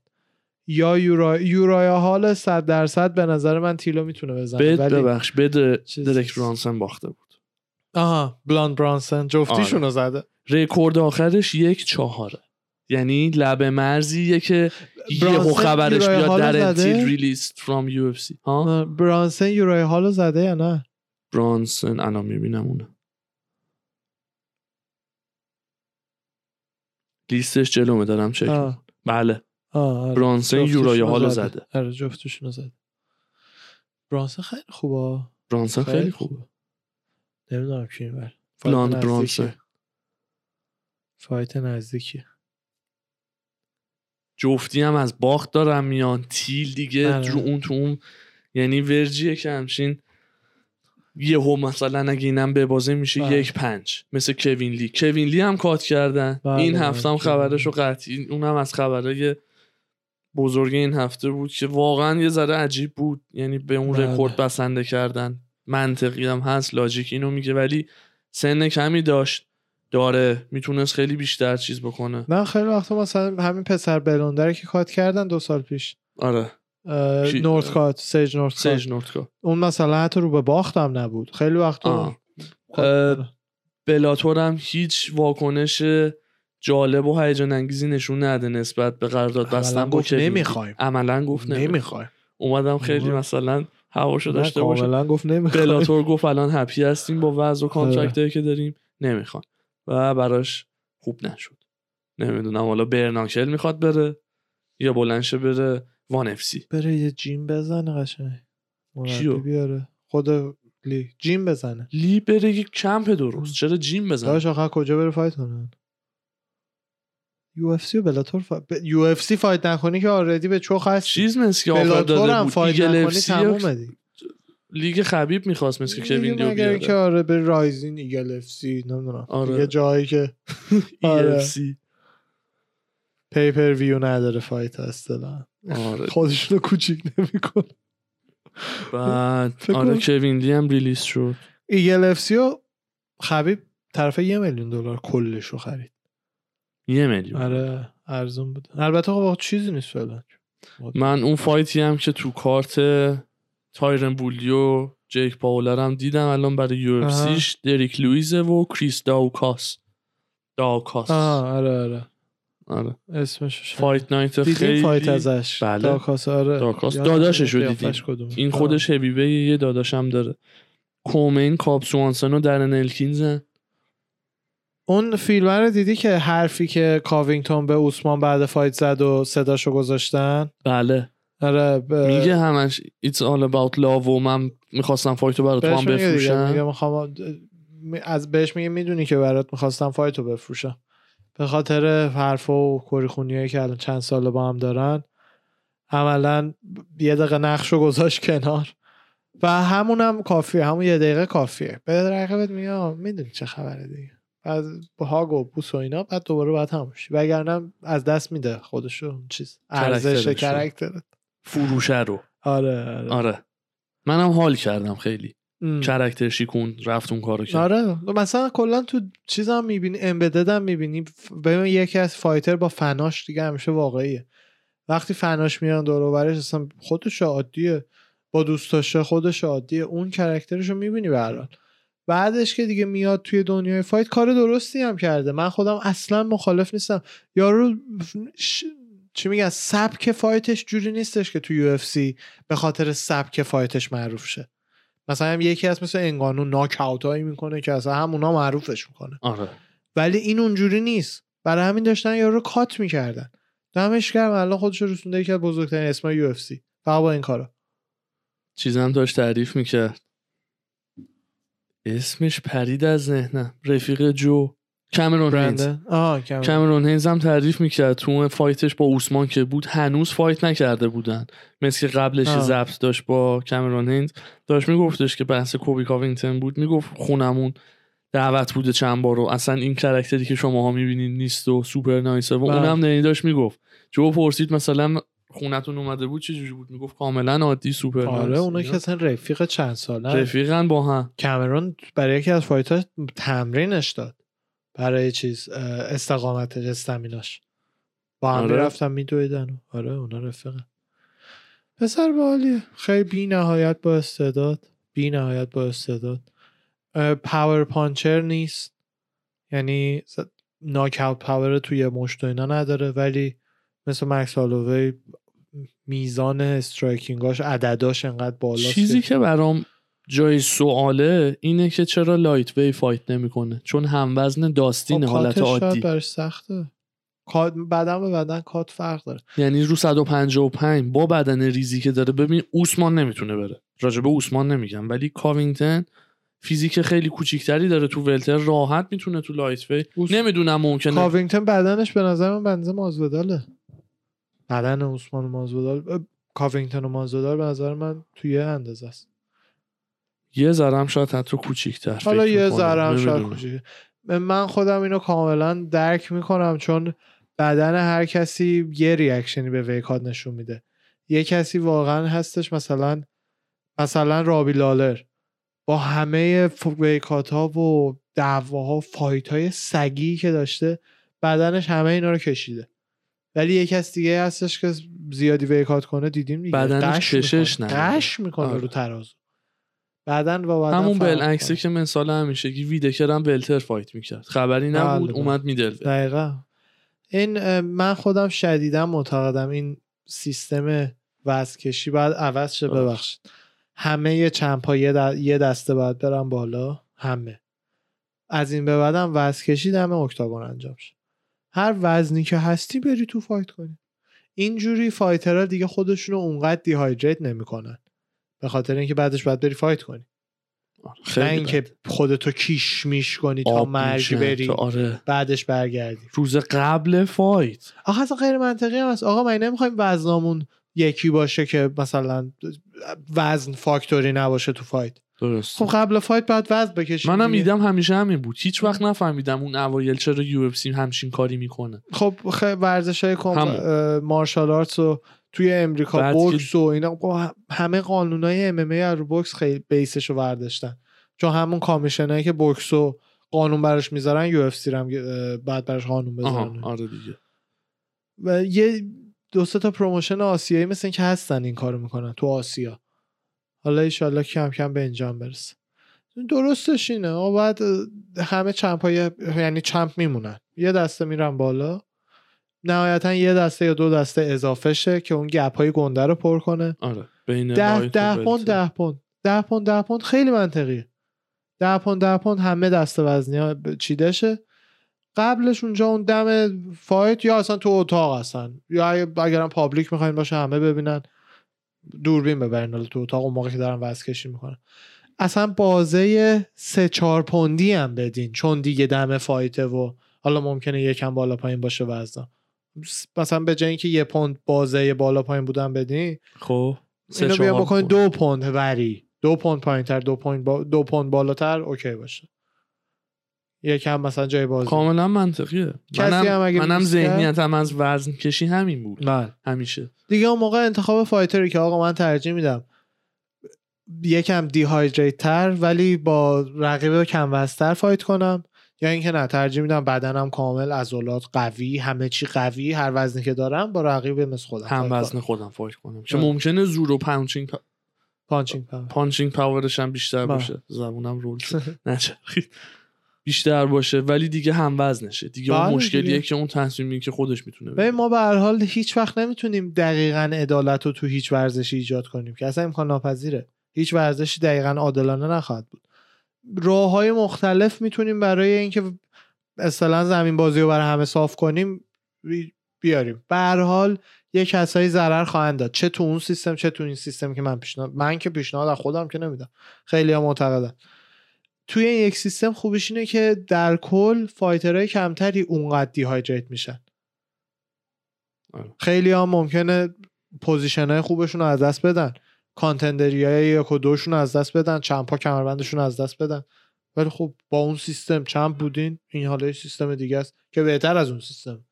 یا یورا یورای هال صد درصد به نظر من تیلو می‌تونه بزنه بد ولی ببخش بد درک برانسن باخته بود. آها بلاند برانسن جفتیشون رو زده. رکورد آخرش یک چهاره یعنی لب مرزیه که برانسن خبرش بیاد هالو در ریلیست فرام یو اف سی. ها؟ برانسن یورای هال رو زده یا نه؟ برانسن الان می‌بینم اونه لیستش جلومه دارم چک. بله. آره. برانسن جفتشون یورای رو هالو زده. آره جفتشون زده. برانسن خیلی خوبه. برانسن خیلی خوبه. نمی‌دونم کی می‌بره بلاند برانسن فایت نزدیکی جفتی هم از باخت دارم میان. تیل دیگه آره. رو اون تو اون. یعنی ورجیه که همچین یهو مثلا اگه اینم به بازه میشه بله. یک پنج. مثل کوین لی. کوین لی هم کات کردن. بله، این بله، هفته هم خبرش رو. قطعی اونم از خبرهای بزرگ این هفته بود که واقعا یه ذره عجیب بود. یعنی به اون بله. رکورد بسنده کردن. منطقی هم هست logic اینو میگه ولی سن کمی داشت. داره. می‌تونست خیلی بیشتر چیز بکنه. نه خیلی وقتا مثلا همین پسر بلوندره که cut کردن دو سال پیش. آره. نورت کات سیج نورت کات. سیج نورت کات اون مثلا حتی رو به باخت هم نبود. خیلی. کات داره. بلاتور هم هیچ واکنش جالب و هیجان انگیزی نشون نده نسبت به قرارداد بستن. با گفت. نمی‌خوایم. عملا گفت نمی‌خوایم. نمی‌خوای اومدم خیلی. مثلا هواشو داشته باشه. کاملا گفت نمی‌خوای بلاتور گفت الان happy هستیم با وضع و آره. contract که داریم. نمی‌خوان و براش خوب نشد. نمی‌دونم حالا bare knuckle می‌خواد بره یا بلند شه بره وان اف سی. بره یه gym بزنه قشنگ. کیو؟ بیاره. خود لی. gym بزنه. لی بره یک کمپ درست. چرا gym بزنه؟ داش آخر کجا بره fight کنه؟ یو اف سی و بلاتور فا... ب... یو اف سی فایت نکنی که آردی به چخ هستی. چیز که آفر داده بود. فایت نکنی اف سی لیگ خبیب می‌خواست مثل که اینکه بیاره. آره به رایزین ایگل اف سی نمی‌دونم. آره. دیگه جایی که آره. EFC. پیپر ویو نداره فایت اصلا آره. خودشونو کوچیک نمیکن بعد آره کوین لی هم ریلیز شد. ایگل اف سی و خبیب طرف یه میلیون دلار کلش رو خرید. یه میلیون آره ارزون بود البته خب چیزی نیست فعلا من اون فایتی هم که تو کارت تایرن بولیو جیک پاولر هم دیدم الان برای یو. سیش دریک لویزه و کریس داوکاس داوکاس آره آره آره اسمش فایت نایت خیلی فایت ازش بله. داکاس آره داکاس. یادم داداشش رو دیدیم. کدومه. این. خودش هیویوی یه داداشم داره co-main کاب سوانسن و درن الکینزن اون فیلم رو دیدی که حرفی که کاوینگتون به اوسمان بعد fight زد و صداشو گذاشتن؟ بله. آره ب... میگه همش it's all about love و من می‌خواستم fight و بهش هم بفروشم. میگه می‌خوام از بهش میگه می‌دونی که برات می‌خواستم fight و بفروشم. به خاطر حرف و کریخونیایی که الان چند ساله با هم دارن عملا یه دقیقه نقش رو گذاشت کنار. و همونم کافیه همون یه دقیقه کافیه. به رقیبت میگه می‌دونی چه خبره دیگه. با hug و بوس و اینا بعد دوباره باید همون شی. وگرنه از دست میده خودشو چیز. ارزش character شو. character ت. فروشه رو. آره آره, آره. منم حال کردم خیلی. character شیکوند رفت اون کارو کرد. آره. مثلا کلا تو چیز هم می‌بینی Embedded هم می‌بینی. ببین یکی از fighter با فناش دیگه همیشه واقعیه. وقتی فناش میان دور و برش اصلا خودش عادیه. با دوستاشه خودش عادیه. اون character ش رو می‌بینی به. بعدش که دیگه میاد توی دنیای fight کار درستی هم کرده. من خودم اصلا مخالف نیستم. یارو ش... چی میگن؟ سبک fight ش جوری نیستش که تو یو اف سی به خاطر سبک fight ش معروف شه. مثلا هم یکی از مثل انگانو ناک اوت هایی می‌کنه که اصلا همونا معروفش می‌کنه. آره. ولی این اونجوری نیست. برای همین داشتن یارو رو cut می‌کردن. دمش گرم. الان خودش رسونده یکی از بزرگترین اسمای UFC. فقط با این کارا. چیزم داشت تعریف می‌کرد. اسمش پرید از ذهنم. رفیق جو. کامرون هینز. کامرون. هینز هم تعریف می‌کرد. تو اون fight ش با اوسمان که بود هنوز fight نکرده بودن. مثل که قبلش. ضبط داشت با کامرون هینز. داشت میگفتش که بحث کولبی کاوینگتون بود. می‌گفت خونمون دعوت بوده چند بار و اصلا این character ی که شماها می‌بینید نیست و super nice ه و بله. اونم نهی داشت می‌گفت. جو پرسید مثلا خونتون اومده بود چه جوری بود؟ می‌گفت کاملا عادی سوپر آره. اونا که اصلا رفیق چند ساله رفیقن با هم. کامرون برای یکی از fight اش تمرینش داد. برای چیز اه، استقامتش stamina ش با هم آره. رفتن میدویدن. آره اونا رفیقن. پسر باحالیه خیلی بی نهایت با استعداد. بی نهایت با استعداد. power puncher نیست. یعنی knockout power توی مشت و اینا نداره ولی مثل مکس هالووی میزان striking اش عدداش انقدر بالاست چیزی که برام جای سواله اینه که چرا lightweight fight نمی‌کنه؟ چون هم وزن داستین خب حالت عادی. براش سخته. cut بدن به بدن cut فرق داره. یعنی رو 155 با بدن ریزی که داره ببین اوسمان نمی‌تونه بره. راجبه اوسمان نمیگم ولی کاوینگتن فیزیک خیلی کوچیکتری داره تو welter راحت می‌تونه تو lightweight. اوس- نمی‌دونم ممکنه کاوینگتون بدنش به نظر من اندازه مازویداله بدن عثمان و مازویدال کاوینگتون و مازویدال به نظر من توی یه اندازه است. یه ذرم شاید حتی کوچیکتر حالا یه هم شاید. کوچیکه. من خودم اینو کاملا درک می‌کنم چون بدن هر کسی یه reaction ی به weight cut نشون میده. یه کسی واقعا هستش مثلا مثلا رابی لاولر. با همه weight cut ها و دعواها fight های سگی که داشته بدنش همه اینا رو کشیده. ولی یه کس دیگه هستش که زیادی weight cut کنه دیدیم دیگه. غش کشش می‌کنه. نداره. غش می‌کنه آره. رو ترازو. بدن و همون می‌کنه. که مثال همیشگی ویتاکر هم welter fight می‌کرد. خبری نبود بله، اومد middle دقیقا. این من خودم شدیدا معتقدم این سیستم وزکشی باید عوض شه آره. ببخشید. همه champ ا یه, د- یه دسته باید برن بالا همه. از این به بعدم وزکشی دم octagon انجام شه. هر وزنی که هستی بری تو fight کنی. اینجوری fighter ها دیگه خودشون رو اونقدر dehydrate نمی‌کنن. به خاطر اینکه بعدش باید بری fight کنی. نه خیلی اینکه خودتو کیشمیش کنی تا مرگ. بری. آره. بعدش برگردی. روز قبل fight. آخه اصلا غیر منطقی هم هست. آقا من نمی‌خوایم وزنامون یکی باشه که مثلا وزن فاکتوری نباشه تو fight. درست خب قبل fight بعد وزن بکشی منم دیگه. میدم همیشه همین بود. هیچ وقت نفهمیدم اون اوایل چرا UFC همچین کاری می‌کنه. خب ورزش های. martial arts و توی امریکا بوکس و اینا با همه قانون های MMA رو بوکس خیلی base ش رو برداشتن چون همون commission هایی که بوکس و قانون براش می‌ذارن UFC هم بعد براش قانون بذارن. آره دیگه. و یه دو تا promotion آسیایی مثل ONE که هستن این کارو می‌کنن تو آسیا. حالا ایشالله کم کم به انجام برسه. درستش اینه. و بعد همه champ های یعنی champ میمونن. یه دسته میرن بالا. نهایتا یه دسته یا دو دسته اضافه شه که اون gap های گنده رو پر کنه. آره. بین ده و ده. پوند ده پوند. ده پوند ده پوند خیلی منطقیه. ده پوند ده پوند همه دسته وزنی ها چیده شه قبلش اونجا اون دم fight یا اصلا تو اتاق هستن. یا اگرم public می‌خواین باشه همه ببینن. دوربین ببرین حالا تو اتاق اون موقع که دارن وزن کشی می‌کنن. اصلا بازه سه چهار پوندی هم بدین چون دیگه دم fight ه و حالا ممکنه یکم بالا پایین باشه وزن مثلا به جای اینکه یه پوند بازه بالا پایین بودن بدین خب اینو بیا پوند. دو پوند وری. دو پوند پایین تر دو پوند با... دو پوند بالاتر اوکی باشه. یکم مثلا جای بازی. کاملا منطقیه. منم, هم اگه منم ذهنیتم از وزن کشی همین بود. بله. همیشه. دیگه اون موقع انتخاب fighter ی که آقا من ترجیح میدم. یکم dehydrate تر ولی با رقیب کم وزن‌تر fight کنم. یا اینکه نه ترجیح میدم بدنم کامل عضلات قوی همه چی قوی هر وزنی که دارم با رقیب مثل خودم هم وزن. خودم fight کنم. که آره. ممکنه زور و punching punching power. punching power ش هم بیشتر بله. باشه. زبونم رول شد. نچرخید بیشتر باشه ولی دیگه هم وزنشه. دیگه بله اون مشکلیه دیگه. که اون تصمیمی که خودش می‌تونه ببین ما به هر حال هیچ وقت نمی‌تونیم دقیقا عدالت رو تو هیچ ورزشی ایجاد کنیم که اصلا امکان ناپذیره. هیچ ورزشی دقیقا عادلانه نخواهد بود. راه های مختلف می‌تونیم برای اینکه اصطلاحا زمین بازی رو برای همه صاف کنیم بی- بیاریم. به هر حال یه کسایی ضرر خواهند داد. چه تو اون سیستم چه تو این سیستم که من پیشنهاد من که پیشنهاد از خودم که نمیدم. خیلی ها معتقدن. توی این یک سیستم خوبیش اینه که در کل fighter های کمتری اونقدر dehydrate میشن. آره. خیلی ها ممکنه position های خوبشون رو از دست بدن. contender ی های یک و دوشون رو از دست بدن. champ ا کمربندشون رو از دست بدن. ولی خب با اون سیستم champ بودین این حالا سیستم دیگه است که بهتر از اون سیستم.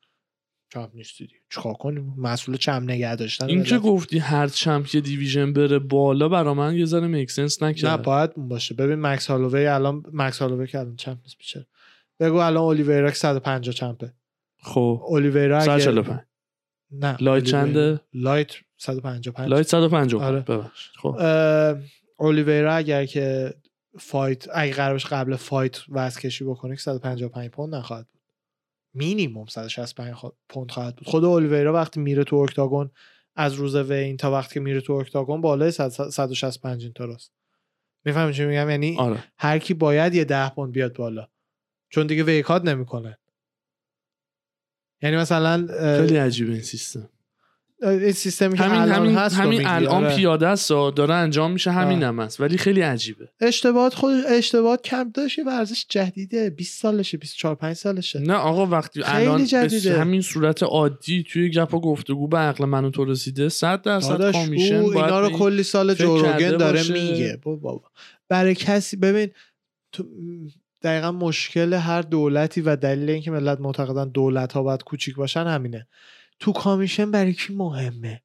champ نیستی دیگه. چیکار کنیم؟ مسئول champ نگه داشتن این که. گفتی هر champ یه division بره بالا برا من یه ذره make sense نه نکرد. باید اون باشه. ببین مکس هالووی الان مکس هالووی که الان champ نیست بیچاره. بگو الان اولیویرا که 150 champ ه. خب. اولیویرا اگه 145 نه light چنده؟ light 155 light 150 آره. ببخش خب. اولیویرا اگر که fight اگه قرار باشه قبل fight وزن کشی بکنه که 155 پوند نخواهد مینیمم 165 خوا- پوند خواهد بود. خود اولیویرا وقتی میره تو اکتاگون از روز وین تا وقتی که میره تو اکتاگون بالای 100 165 این طرست می‌فهمی چی میگم؟ یعنی آره. هر کی باید یه 10 پوند بیاد بالا. چون دیگه ویکاد نمی‌کنه. یعنی مثلا خیلی عجیبه این سیستم. این سیستمی که همین الان همین هست همین الان آره. پیاده است ها، داره انجام میشه همین. هم هست ولی خیلی عجیبه اشتباهات خود اشتباهات کم داشت یه ورزش جدیده 20 سالشه 24 5 سالشه نه آقا وقتی خیلی الان جدیده. همین صورت عادی توی گپ و گفتگو به عقل من و تو رسیده 100 درصد کامیشن باید اینا رو کلی سال جوروگن داره باشه. میگه بابا برای کسی ببین تو دقیقا مشکل هر دولتی و دلیل اینکه ملت معتقدن دولت ها باید کوچیک باشن همینه تو کامیشن برای کی مهمه؟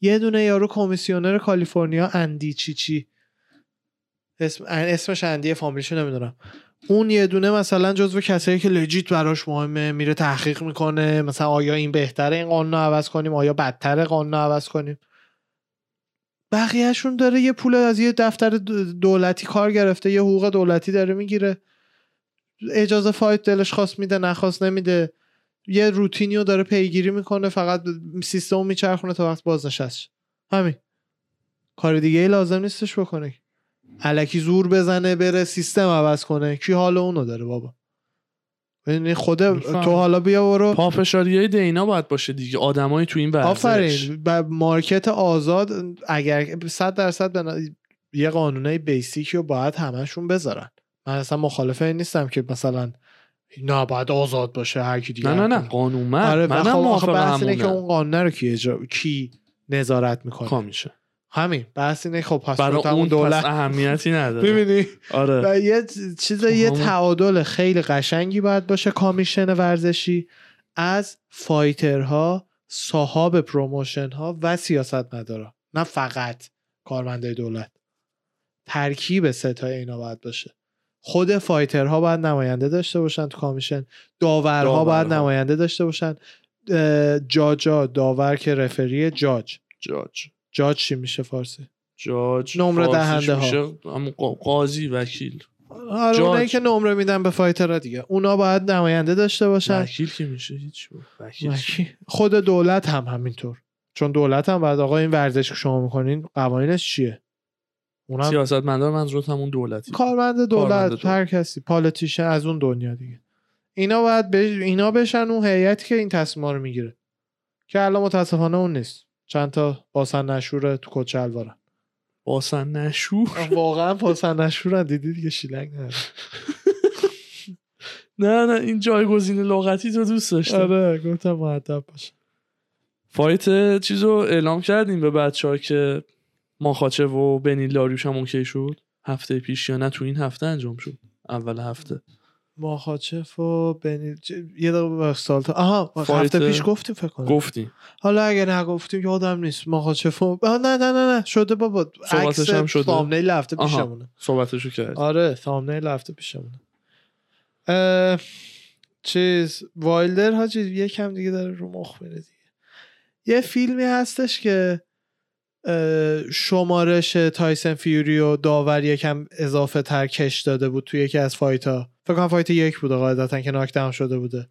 یه دونه یارو کمیسیونر کالیفرنیا اندی چی چی. اسم اسمش اندی فامیلشو نمی‌دونم. اون یه دونه مثلا جزو کسایی که لجیت براش مهمه میره تحقیق می‌کنه. مثلا آیا این بهتره این قانون عوض کنیم؟ آیا بدتر قانون عوض کنیم؟ بقیهشون داره یه پول از یه دفتر دولتی کار گرفته یه حقوق دولتی داره می‌گیره. اجازه فایت دلش خواست میده نخواست نمیده. یه روتینی رو داره پیگیری می‌کنه فقط سیستم رو میچرخونه تا وقت بازنشست شه. همین. کار دیگه ای لازم نیستش بکنه. علکی زور بزنه بره سیستم عوض کنه. کی حال اونو داره بابا؟ یعنی خود. تو حالا بیا برو. پافشاری های دینا باید باشه دیگه. آدمای تو این ورزش. آفرین. و مارکت آزاد اگر صد درصد به ن- یه قانونای بیسیکی رو باید همشون بذارن. من اصلا مخالف این نیستم که مثلا نه باید آزاد باشه هر کی دیگه نه نه نه. قانون من آره منم خب آخه موافق بحث اینه که اون قانون رو کی اجرا کی نظارت می‌کنه. commission ه همین. بحث اینه خب پس برای اون دولت اهمیتی نداره. می‌بینی؟ آره. و یه چیز یه همون- تعادل خیلی قشنگی باید باشه commission ورزشی از fighter ها صاحب promotion ها و سیاست مدارا نه فقط کارمنده دولت. ترکیب ستای اینا باید باشه. خود fighter ها باید نماینده داشته باشن تو commission. داورها داورها. باید نماینده داشته باشن. judge ها داور که رفری جاج. جاج. جاج چی میشه فارسی؟ جاج نمره دهنده ها. قاضی وکیل. آره. اونایی که نمره میدن به fighter ها دیگه. اونا باید نماینده داشته باشن. وکیل که میشه هیچ خود دولت هم همینطور. چون دولت هم بعد آقا این ورزش که شما می‌کنین قوانینش چیه؟ اونم سیاست مدار منظورت همون دولتی. کارمند کارمند دولت. دولت. هر کسی politician از اون دنیا دیگه. اینا باید به اینا بشن اون هیئتی که این تصمیما رو می‌گیره. که الان متاسفانه اون نیست. چند تا باسن نشوره تو کت شلوارن. باسن نشور؟ واقعا باسن نشورن. دیدی دیگه شیلنگ نداره. نه نه این جایگزین لغتی تو دوست داشتم. آره گفتم مؤدب باشه. fight چیزو اعلام کردیم به بچه ها که ماخاچف و بنیل داریوش هم اوکی شد؟ هفته پیش یا نه تو این هفته انجام شد. اول هفته. ماخاچف و بنی یه دقیقه به سال تا آها فایت- هفته پیش گفتیم فکر کنم. گفتیم. حالا اگه نگفتیم یادم نیست. ماخاچف و نه نه نه نه. شده بابا. عکس هم شده. تامنیل هفته. پیشمونه. صحبتشو کرد. آره تامنیل هفته پیشمونه. اه، چیز وایلدر حاجی یکم دیگه داره رو مخ میره دیگه. یه فیلمی هستش که شمارش تایسن فیوری و داور یکم اضافه تر کش داده بود توی یکی از fight ها فکر کنم fight یک بوده قاعدتا که knockdown شده بوده.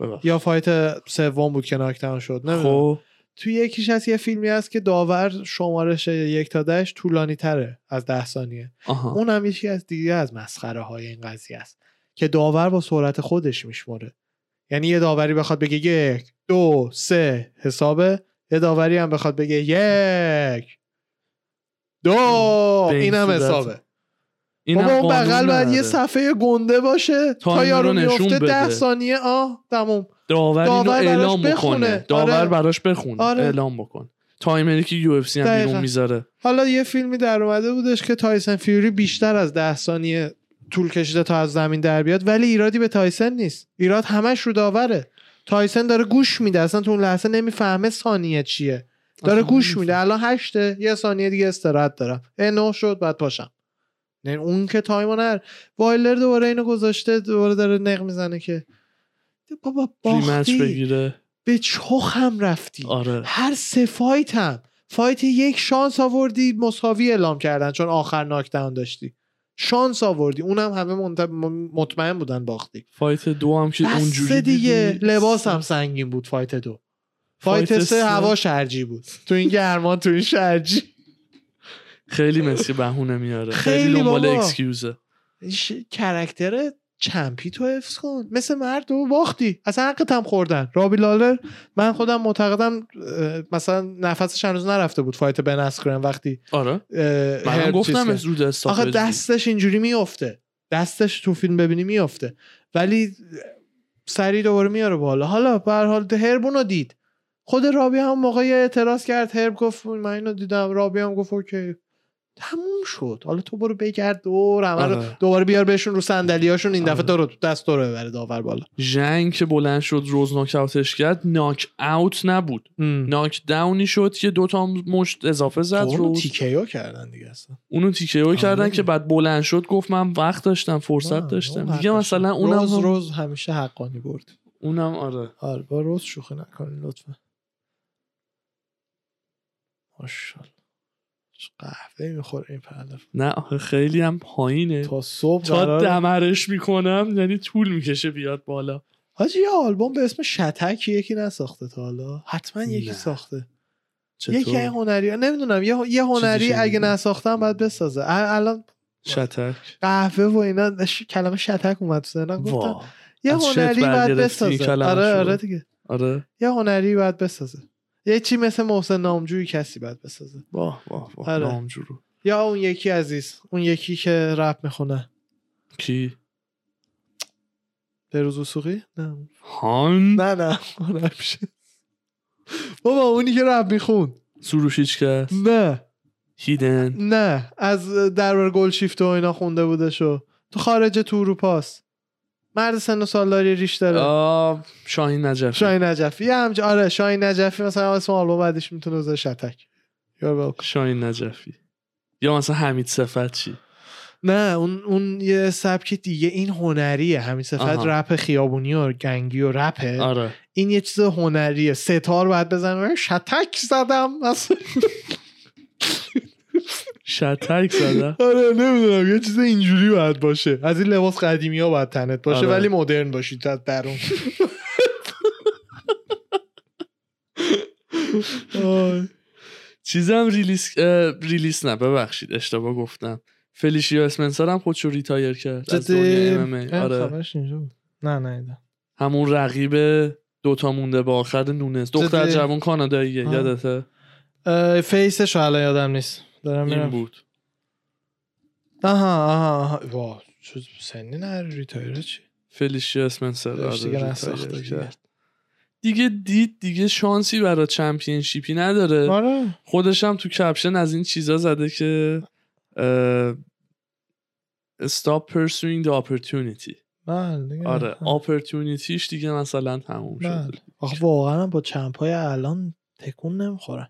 ببخش. یا fight سوم بود که knockdown شد نمی‌دونم. خب. توی یکیش هست یه فیلمی هست که داور شمارش یک تا دهش طولانی تره از ده ثانیه. اون هم یکی از دیگه از مسخره های این قضیه است که داور با سرعت خودش میشمره یعنی یه داوری بخواد بگه یک دو سه حسابه. یه داوری هم بخواد بگه یک دو این هم. حسابه این بابا اون بغل باید یه. صفحه گنده باشه تا یارو میفته ده. ثانیه آه تموم داور اینو داور اعلام بخونه. بکنه داور آره. براش بخونه آره. اعلام بکن timer ی که UFC هم. بیرون می‌ذاره حالا یه فیلمی در اومده بودش که تایسن فیوری بیشتر از ده ثانیه طول کشیده تا از زمین در بیاد ولی ایرادی به تایسن نیست ایراد همش رو داوره تایسن داره گوش میده اصلا تو اون لحظه نمی‌فهمه ثانیه چیه. داره گوش. میده. الان هشته یه ثانیه دیگه استراحت دارم. نه شد بعد پاشم. نه اون که تایم نر. وایلدر دوباره اینو گذاشته دوباره داره نق می‌زنه که بابا باختی. بگیره. به چخ هم رفتی. آره. هر سه fight هم. fight یک شانس آوردی مساوی اعلام کردن چون آخر knockdown داشتی. شانس آوردی. اونم همه مطمئن بودن باختی. fight دو هم که اونجوری دیگه. دیدی. لباس هم سنگین بود fight دو. fight, fight سه سه. هوا شرجی بود. تو این گرمان تو این شرجی. خیلی مسی بهونه میاره. خیلی دنبال. excuse ه ش... character champ ی تو حفظ کن. مثل مرد و باختی. اصلا حقت هم خوردن. رابی لالر من خودم معتقدم مثلا نفسش هنوز نرفته بود fight بن اسکرن وقتی آره. چیز گفتم stoppage آخه دستش اینجوری میفته دستش تو فیلم ببینی میفته ولی سری دوباره میاره بالا. حالا به هر حال هربون رو دید. خود رابی هم موقع اعتراض کرد. هرب گفت من اینو دیدم. رابی هم گفت اوکی. تموم شد. حالا تو برو بگرد دور همه رو آره. دوباره بیار بهشون رو صندلیاشون این دفعه آره. تو رو دست رو ببره داور بالا. ژنگ که بلند شد روز ناک اوتش کرد ناک اوت نبود. ناک داونی شد که دوتا مشت اضافه زد اونو روز تیکیو کردن دیگه اصلا. اونو تیکه او کردن آره. که بعد بلند شد گفت من وقت داشتم فرصت داشتم. دیگه مثلا. اونم روز هم روز همیشه حقانی برد. اونم آره. آره با روز شوخی نکنین لطفا. ماشاءالله. قهوه می‌خوره این پهلو نه آخه خیلی هم پایینه. تا صبح تا قرار دمرش می‌کنم یعنی طول می‌کشه بیاد بالا. حاجی یه آلبوم به اسم شتک یکی نساخته تا حالا. حتما یکی نه. ساخته. چطور؟ یکی این هنری نمی‌دونم یه یه هنری؟ اگه نساختم باید بسازه. ال- الان شتک. قهوه و اینا ش- کلمه شتک اومد تو ذهنم. گفتم یه هنری باید بسازه. آره. آره دیگه. آره. یه هنری باید بسازه. یه چی مثل محسن نامجویی کسی باید بسازه. واه واه واه. آره. نامجورو. یا اون یکی عزیز اون یکی که رپ می‌خونه. کی؟ بروز وسوقی نه. هان؟ نه نه. بابا اونی که رپ میخون سروش هیچ کس؟ نه. هیدن؟ نه. از درباره گل شیفت و اینا خونده بودشو تو خارج تو اروپاست مرد سن و سالداری ریش داره. شاهین نجفی. شاهین نجفی. یه همچه آره شاهین نجفی مثلا اسم آلبوم بعدش می‌تونه بذاره شتک. شاهین نجفی. یا مثلا حمید صفت چی؟ نه اون اون یه سبک دیگه این هنریه. همین صفت. رپ خیابونی و گنگی و رپه. آره. این یه چیز هنریه. ستار باید بزنه. شتک زدم. مثلا شتک زده آره نمی‌دونم یه چیز اینجوری باید باشه از این لباس قدیمی ها باید تنت باشه آره. ولی مدرن باشید از درون. چیزم release release نه ببخشید اشتباه گفتم فلیشیا اسمنسر هم خودشو retire کرد از. اه، آره. نه نه ایده. همون رقیب دوتا مونده به آخر نونز دختر؟ جوان کاناداییه. یادته face ش رو الان یادم نیست دارم این بود. آها آها آها. وا چه سنی نه retire ه چی؟ فلیشیا اسمنسر آره دیگه retire. کرد. دیگه. دید دیگه شانسی برای championship ی نداره. آره. خودش هم تو caption از این چیزا زده که stop pursuing the opportunity. بله دیگه. آره opportunity ش دیگه مثلا تموم بله. شد آخه واقعا با چمپ های الان تکون نمی‌خورن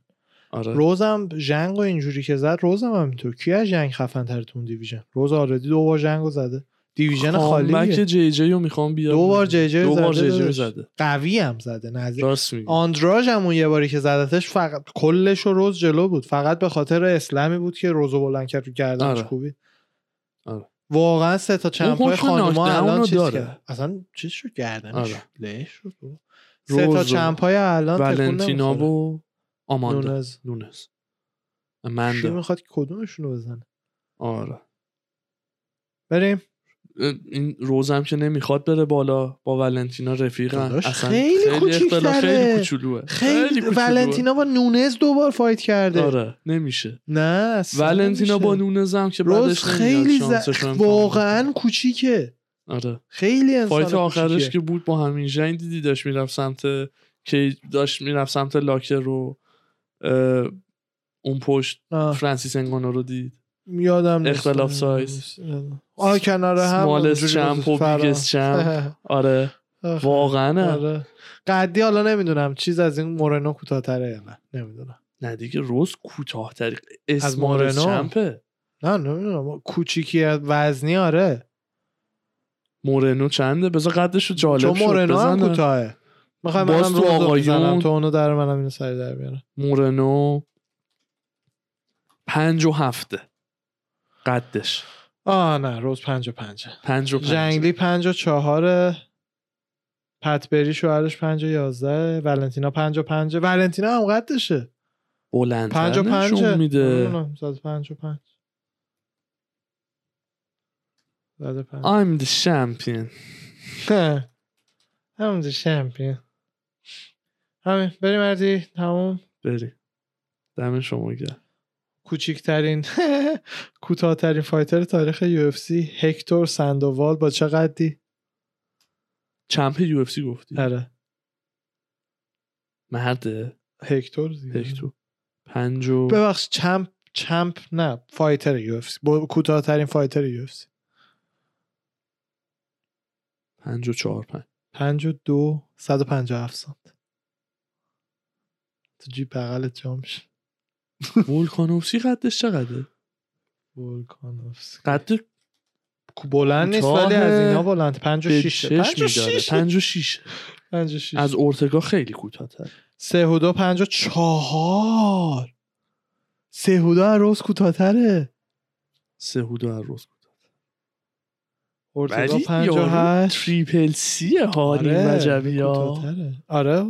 آره روزم جنگ و اینجوری که زد روزم هم اینطور کی از جنگ خفن تر تو دیویژن روز آردی دو بار جنگ رو زده دیویژن کامبک خالی جی جی رو می‌خوام بیارم دو بار جی جی دو زده بار جی جی رو. زده قوی هم زده نزدیک آندراژ هم اون یه باری که زدتش فقط کلش و روز جلو بود فقط به خاطر اسلمی بود که روزو بلند کرد رو گردنش آره. کوبید آره. واقعا سه تا چمپ های حکم خانوما الان رو چیز داره. کرد اصلا چیز شد گردنش آره. شد. سه تا روز و چمپ های الان تکون ولنتینا. و آماندا. نونز. نونز. منده می‌خواد کدومشون رو بزنه؟ آره. بریم. این روزم که نمی‌خواد بره بالا. با ولنتینا رفیقن. داداش، اصلا خیلی اختلاف. خیلی کوچولوه. خیلی. ولنتینا با نونز دوبار فایت کرده. آره نمیشه. نه ولنتینا نمیشه. با نونز هم که روز خیلی ز... واقعا کوچیکه. آره. خیلی انسان fight آخرش کوچیکه. که بود با همین جنگ دیدی داشت می‌رفت سمت که داشت می‌رفت سمت locker room. اون پشت آه. فرانسیس انگانو رو دید یادم نیست اختلاف سایز. آه کنار هم smallest champ و. biggest champ آره. واقعا آره. قدی حالا نمی‌دونم چیز از این مورنو کوتاه‌تره یا نه نمی‌دونم نه دیگه روز کوتاهتری از مورنو؟ champ ه نه نمی‌دونم کوچیکی وزنی آره مورنو چنده بذار قدش رو جالب چون مورنو هم. کوتاهه می‌خوای باز تو آقایون- تو اونو در منم اینو سری در بیارم. مورنو پنج و هفته قدش. آه نه روز پنج و پنجه پنج و پنج. جنگلی پنج و چهاره پتبری شوهرش پنج و یازده. ولنتینا پنج و پنجه ولنتینا هم قدشه. بلند پنج و پنجه. میده. پنج و پنج. I'm the champion. همون the champion همین بریم مردی تموم. بری دم شما گرم. کوچیکترین کوتاهترین fighter تاریخ UFC هکتور سندووال با چه قدی؟ champ UFC گفتی. آره. مرده هکتور دیگه. هکتور. پنج و ببخش champ champ نه fighter UFC. با کوتاهترین fighter UFC. پنج و چهار پنج. پنج و دو صد و پنجاه هفت سانت. تو جیب بغلت جا میشه ولکانوفسی قدش چقدره؟ ولکانوفسکی. قد بلند نیست ولی از اینا بلند. پنج و به شیشه چشم پنج و میداره. شیشه پنج و شیش. پنج و شیشه از اورتگا خیلی کوتاه‌تر. سه و دو پنج و چهار. سه و دو از روز کوتاهتره. سه و دو هر روز اورتگا ولی پنج و یارو هشت. تریپل سی هاری وجبی ها. آره.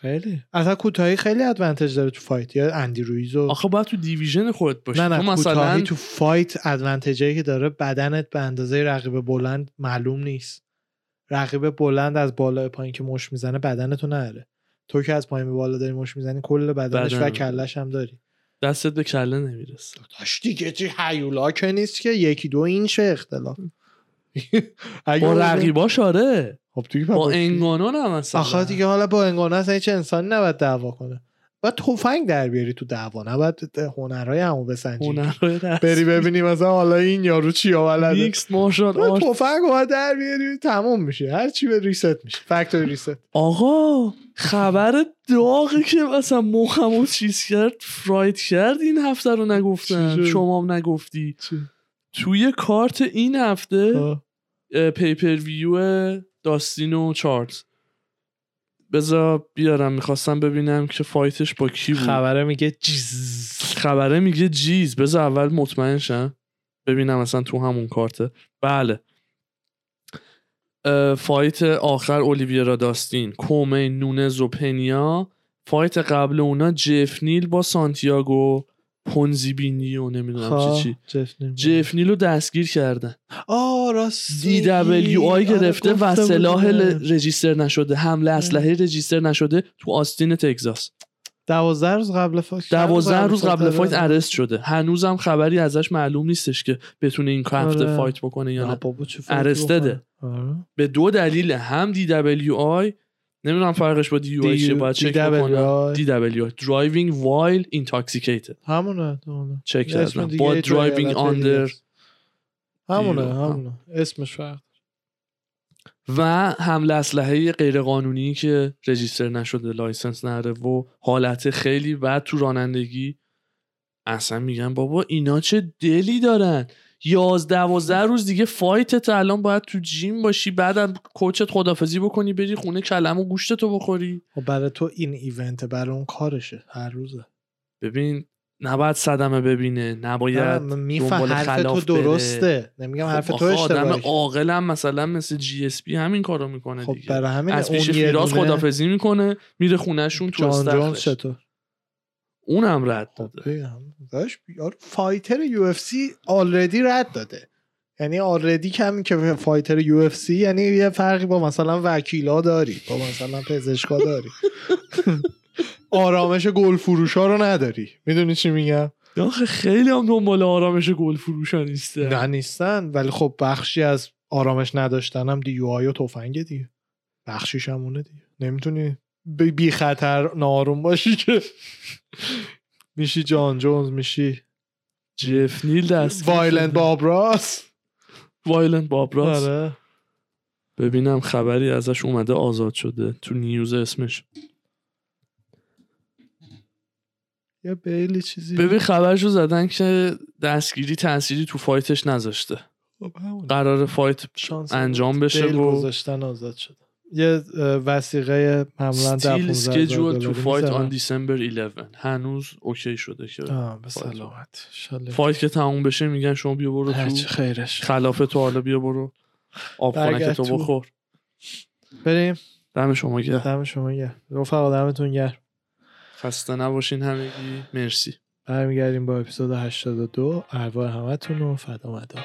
خیلی. اصلا کوتاهی خیلی ادوانتج داره تو فایت یا اندی رویز و آخه باید تو دیویژن خودت باشی. نه تو نه مثلا کوتاهی تو فایت ادوانتجی که داره بدنت به اندازه رقیب بلند معلوم نیست. رقیب بلند از بالا پایین که مش می‌زنه بدنتو نره تو که از پایین به بالا داری مش می‌زنی کل بدنش بدن. و کلش هم داری. دستت به کله نمی‌رسه. داشت دیگه چی هیولا که نیست که یکی دو این چه اختلاف. با رقیباش آره. خب دیگه با کی؟ انگانو نه مثلا. آخه دیگه حالا با انگانه اصلا هیچ انسانی نباید دعوا کنه. باید تفنگ در بیاری تو دعوا نه باید هنرهای همو بسنجی. هنرهای بری ببینی مثلا حالا این یارو چیا بلده. میکس مارشال باید آرت تفنگ باید در بیاری تموم میشه. هر چی به ریست میشه. فکتوری ریست آقا خبر داغی که مثلا مخمو چیز کرد fried کرد این هفته رو چی نگفتن؟ شما هم نگفتی. توی کارت این هفته pay-per-view داستین و چارلز. بذار بیارم می‌خواستم ببینم که fight ش با کی بود. خبره میگه جیز. خبره میگه جیز. بذار اول مطمئن شم. ببینم اصلا تو همون کارته. بله. fight آخر اولیویرا داستین. کومین نونز و پنیا. fight قبل اونا جف نیل با سانتیاگو. پونزیبینی و نمی‌دونم چی چی جف نیل. جف نیل رو دستگیر کردن آه راست DWI گرفته و سلاح register نشده حمل اسلحه register نشده تو آستین تگزاس دوازده روز قبل fight دوازده روز قبل fight آره. arrest شده هنوزم خبری ازش معلوم نیستش که بتونه این هفته آره. fight بکنه یا نه arrest شده. آره. به دو دلیل هم DWI نمی‌دونم فرقش با DUI چیه باید چک بکنم. DWI driving while intoxicated همونه همونه چک کردم. با driving under. همونه. همونه. اسمش فرق و حمل اسلحه غیرقانونی که register نشده license نداره و حالت خیلی بد تو رانندگی. اصلا میگن بابا اینا چه دلی دارن؟ یازده دوازده روز دیگه fight ت الان باید تو gym باشی بعدم coach ت خدافظی بکنی بری خونه کلم و گوشتتو بخوری. خب برای تو این event برای اون کارشه هر روزه. ببین نباید صدمه ببینه نباید می‌فهمم حرف تو. درسته. نمیگم حرف خب تو آخه آدم اشتباهه عاقلم مثلا مثل GSP همین کارو می‌کنه خب دیگه. برای همین از پیش فیراز خدافظی می‌کنه میره خونهشون تو جان جونز استخرش. چطور؟ اونم رد خب داده. داشت یارو fighter UFC already رد داده. یعنی already کمی که fighter UFC یعنی یه فرقی با مثلا وکیلا داری با مثلا پزشکا داری. آرامش گل فروشا رو نداری. می‌دونی چی میگم؟ آخه خیلی هم دنبال آرامش گل فروشا نیسته. نه نیستن ولی خب بخشی از آرامش نداشتن هم DUI و تفنگ دیگه. بخشیش هم اونه دیگه. نمی‌تونی بی بی خطر نارون باشی که. میشی جان جونز میشی. جف نیل دست وایلند بابراس وایلند بابراس آره. ببینم خبری ازش اومده آزاد شده. تو نیوز اسمش. یه بیلی چیزی. ببین خبرشو زدن که دستگیری تأثیری تو فایتش نذاشته. خب. قرار فایت انجام. بشه و- گذاشتن آزاد شد یه وسیقه معمولا still 15 scheduled to دلاری fight می‌ذارن. on December 11 هنوز اوکی شده که آه، به فایت. سلامت. فایت که تموم بشه میگن شما بیا برو تو خیرش. خلاف تو حالا بیا برو. آب خونک تو تو. بخور. بریم. دم شما گرم. دم شما گرم. رفقا دمتون گرم. خسته نباشین همگی. مرسی. برمیگردیم با اپیزود 82 ارواح همتون رو فدا مدا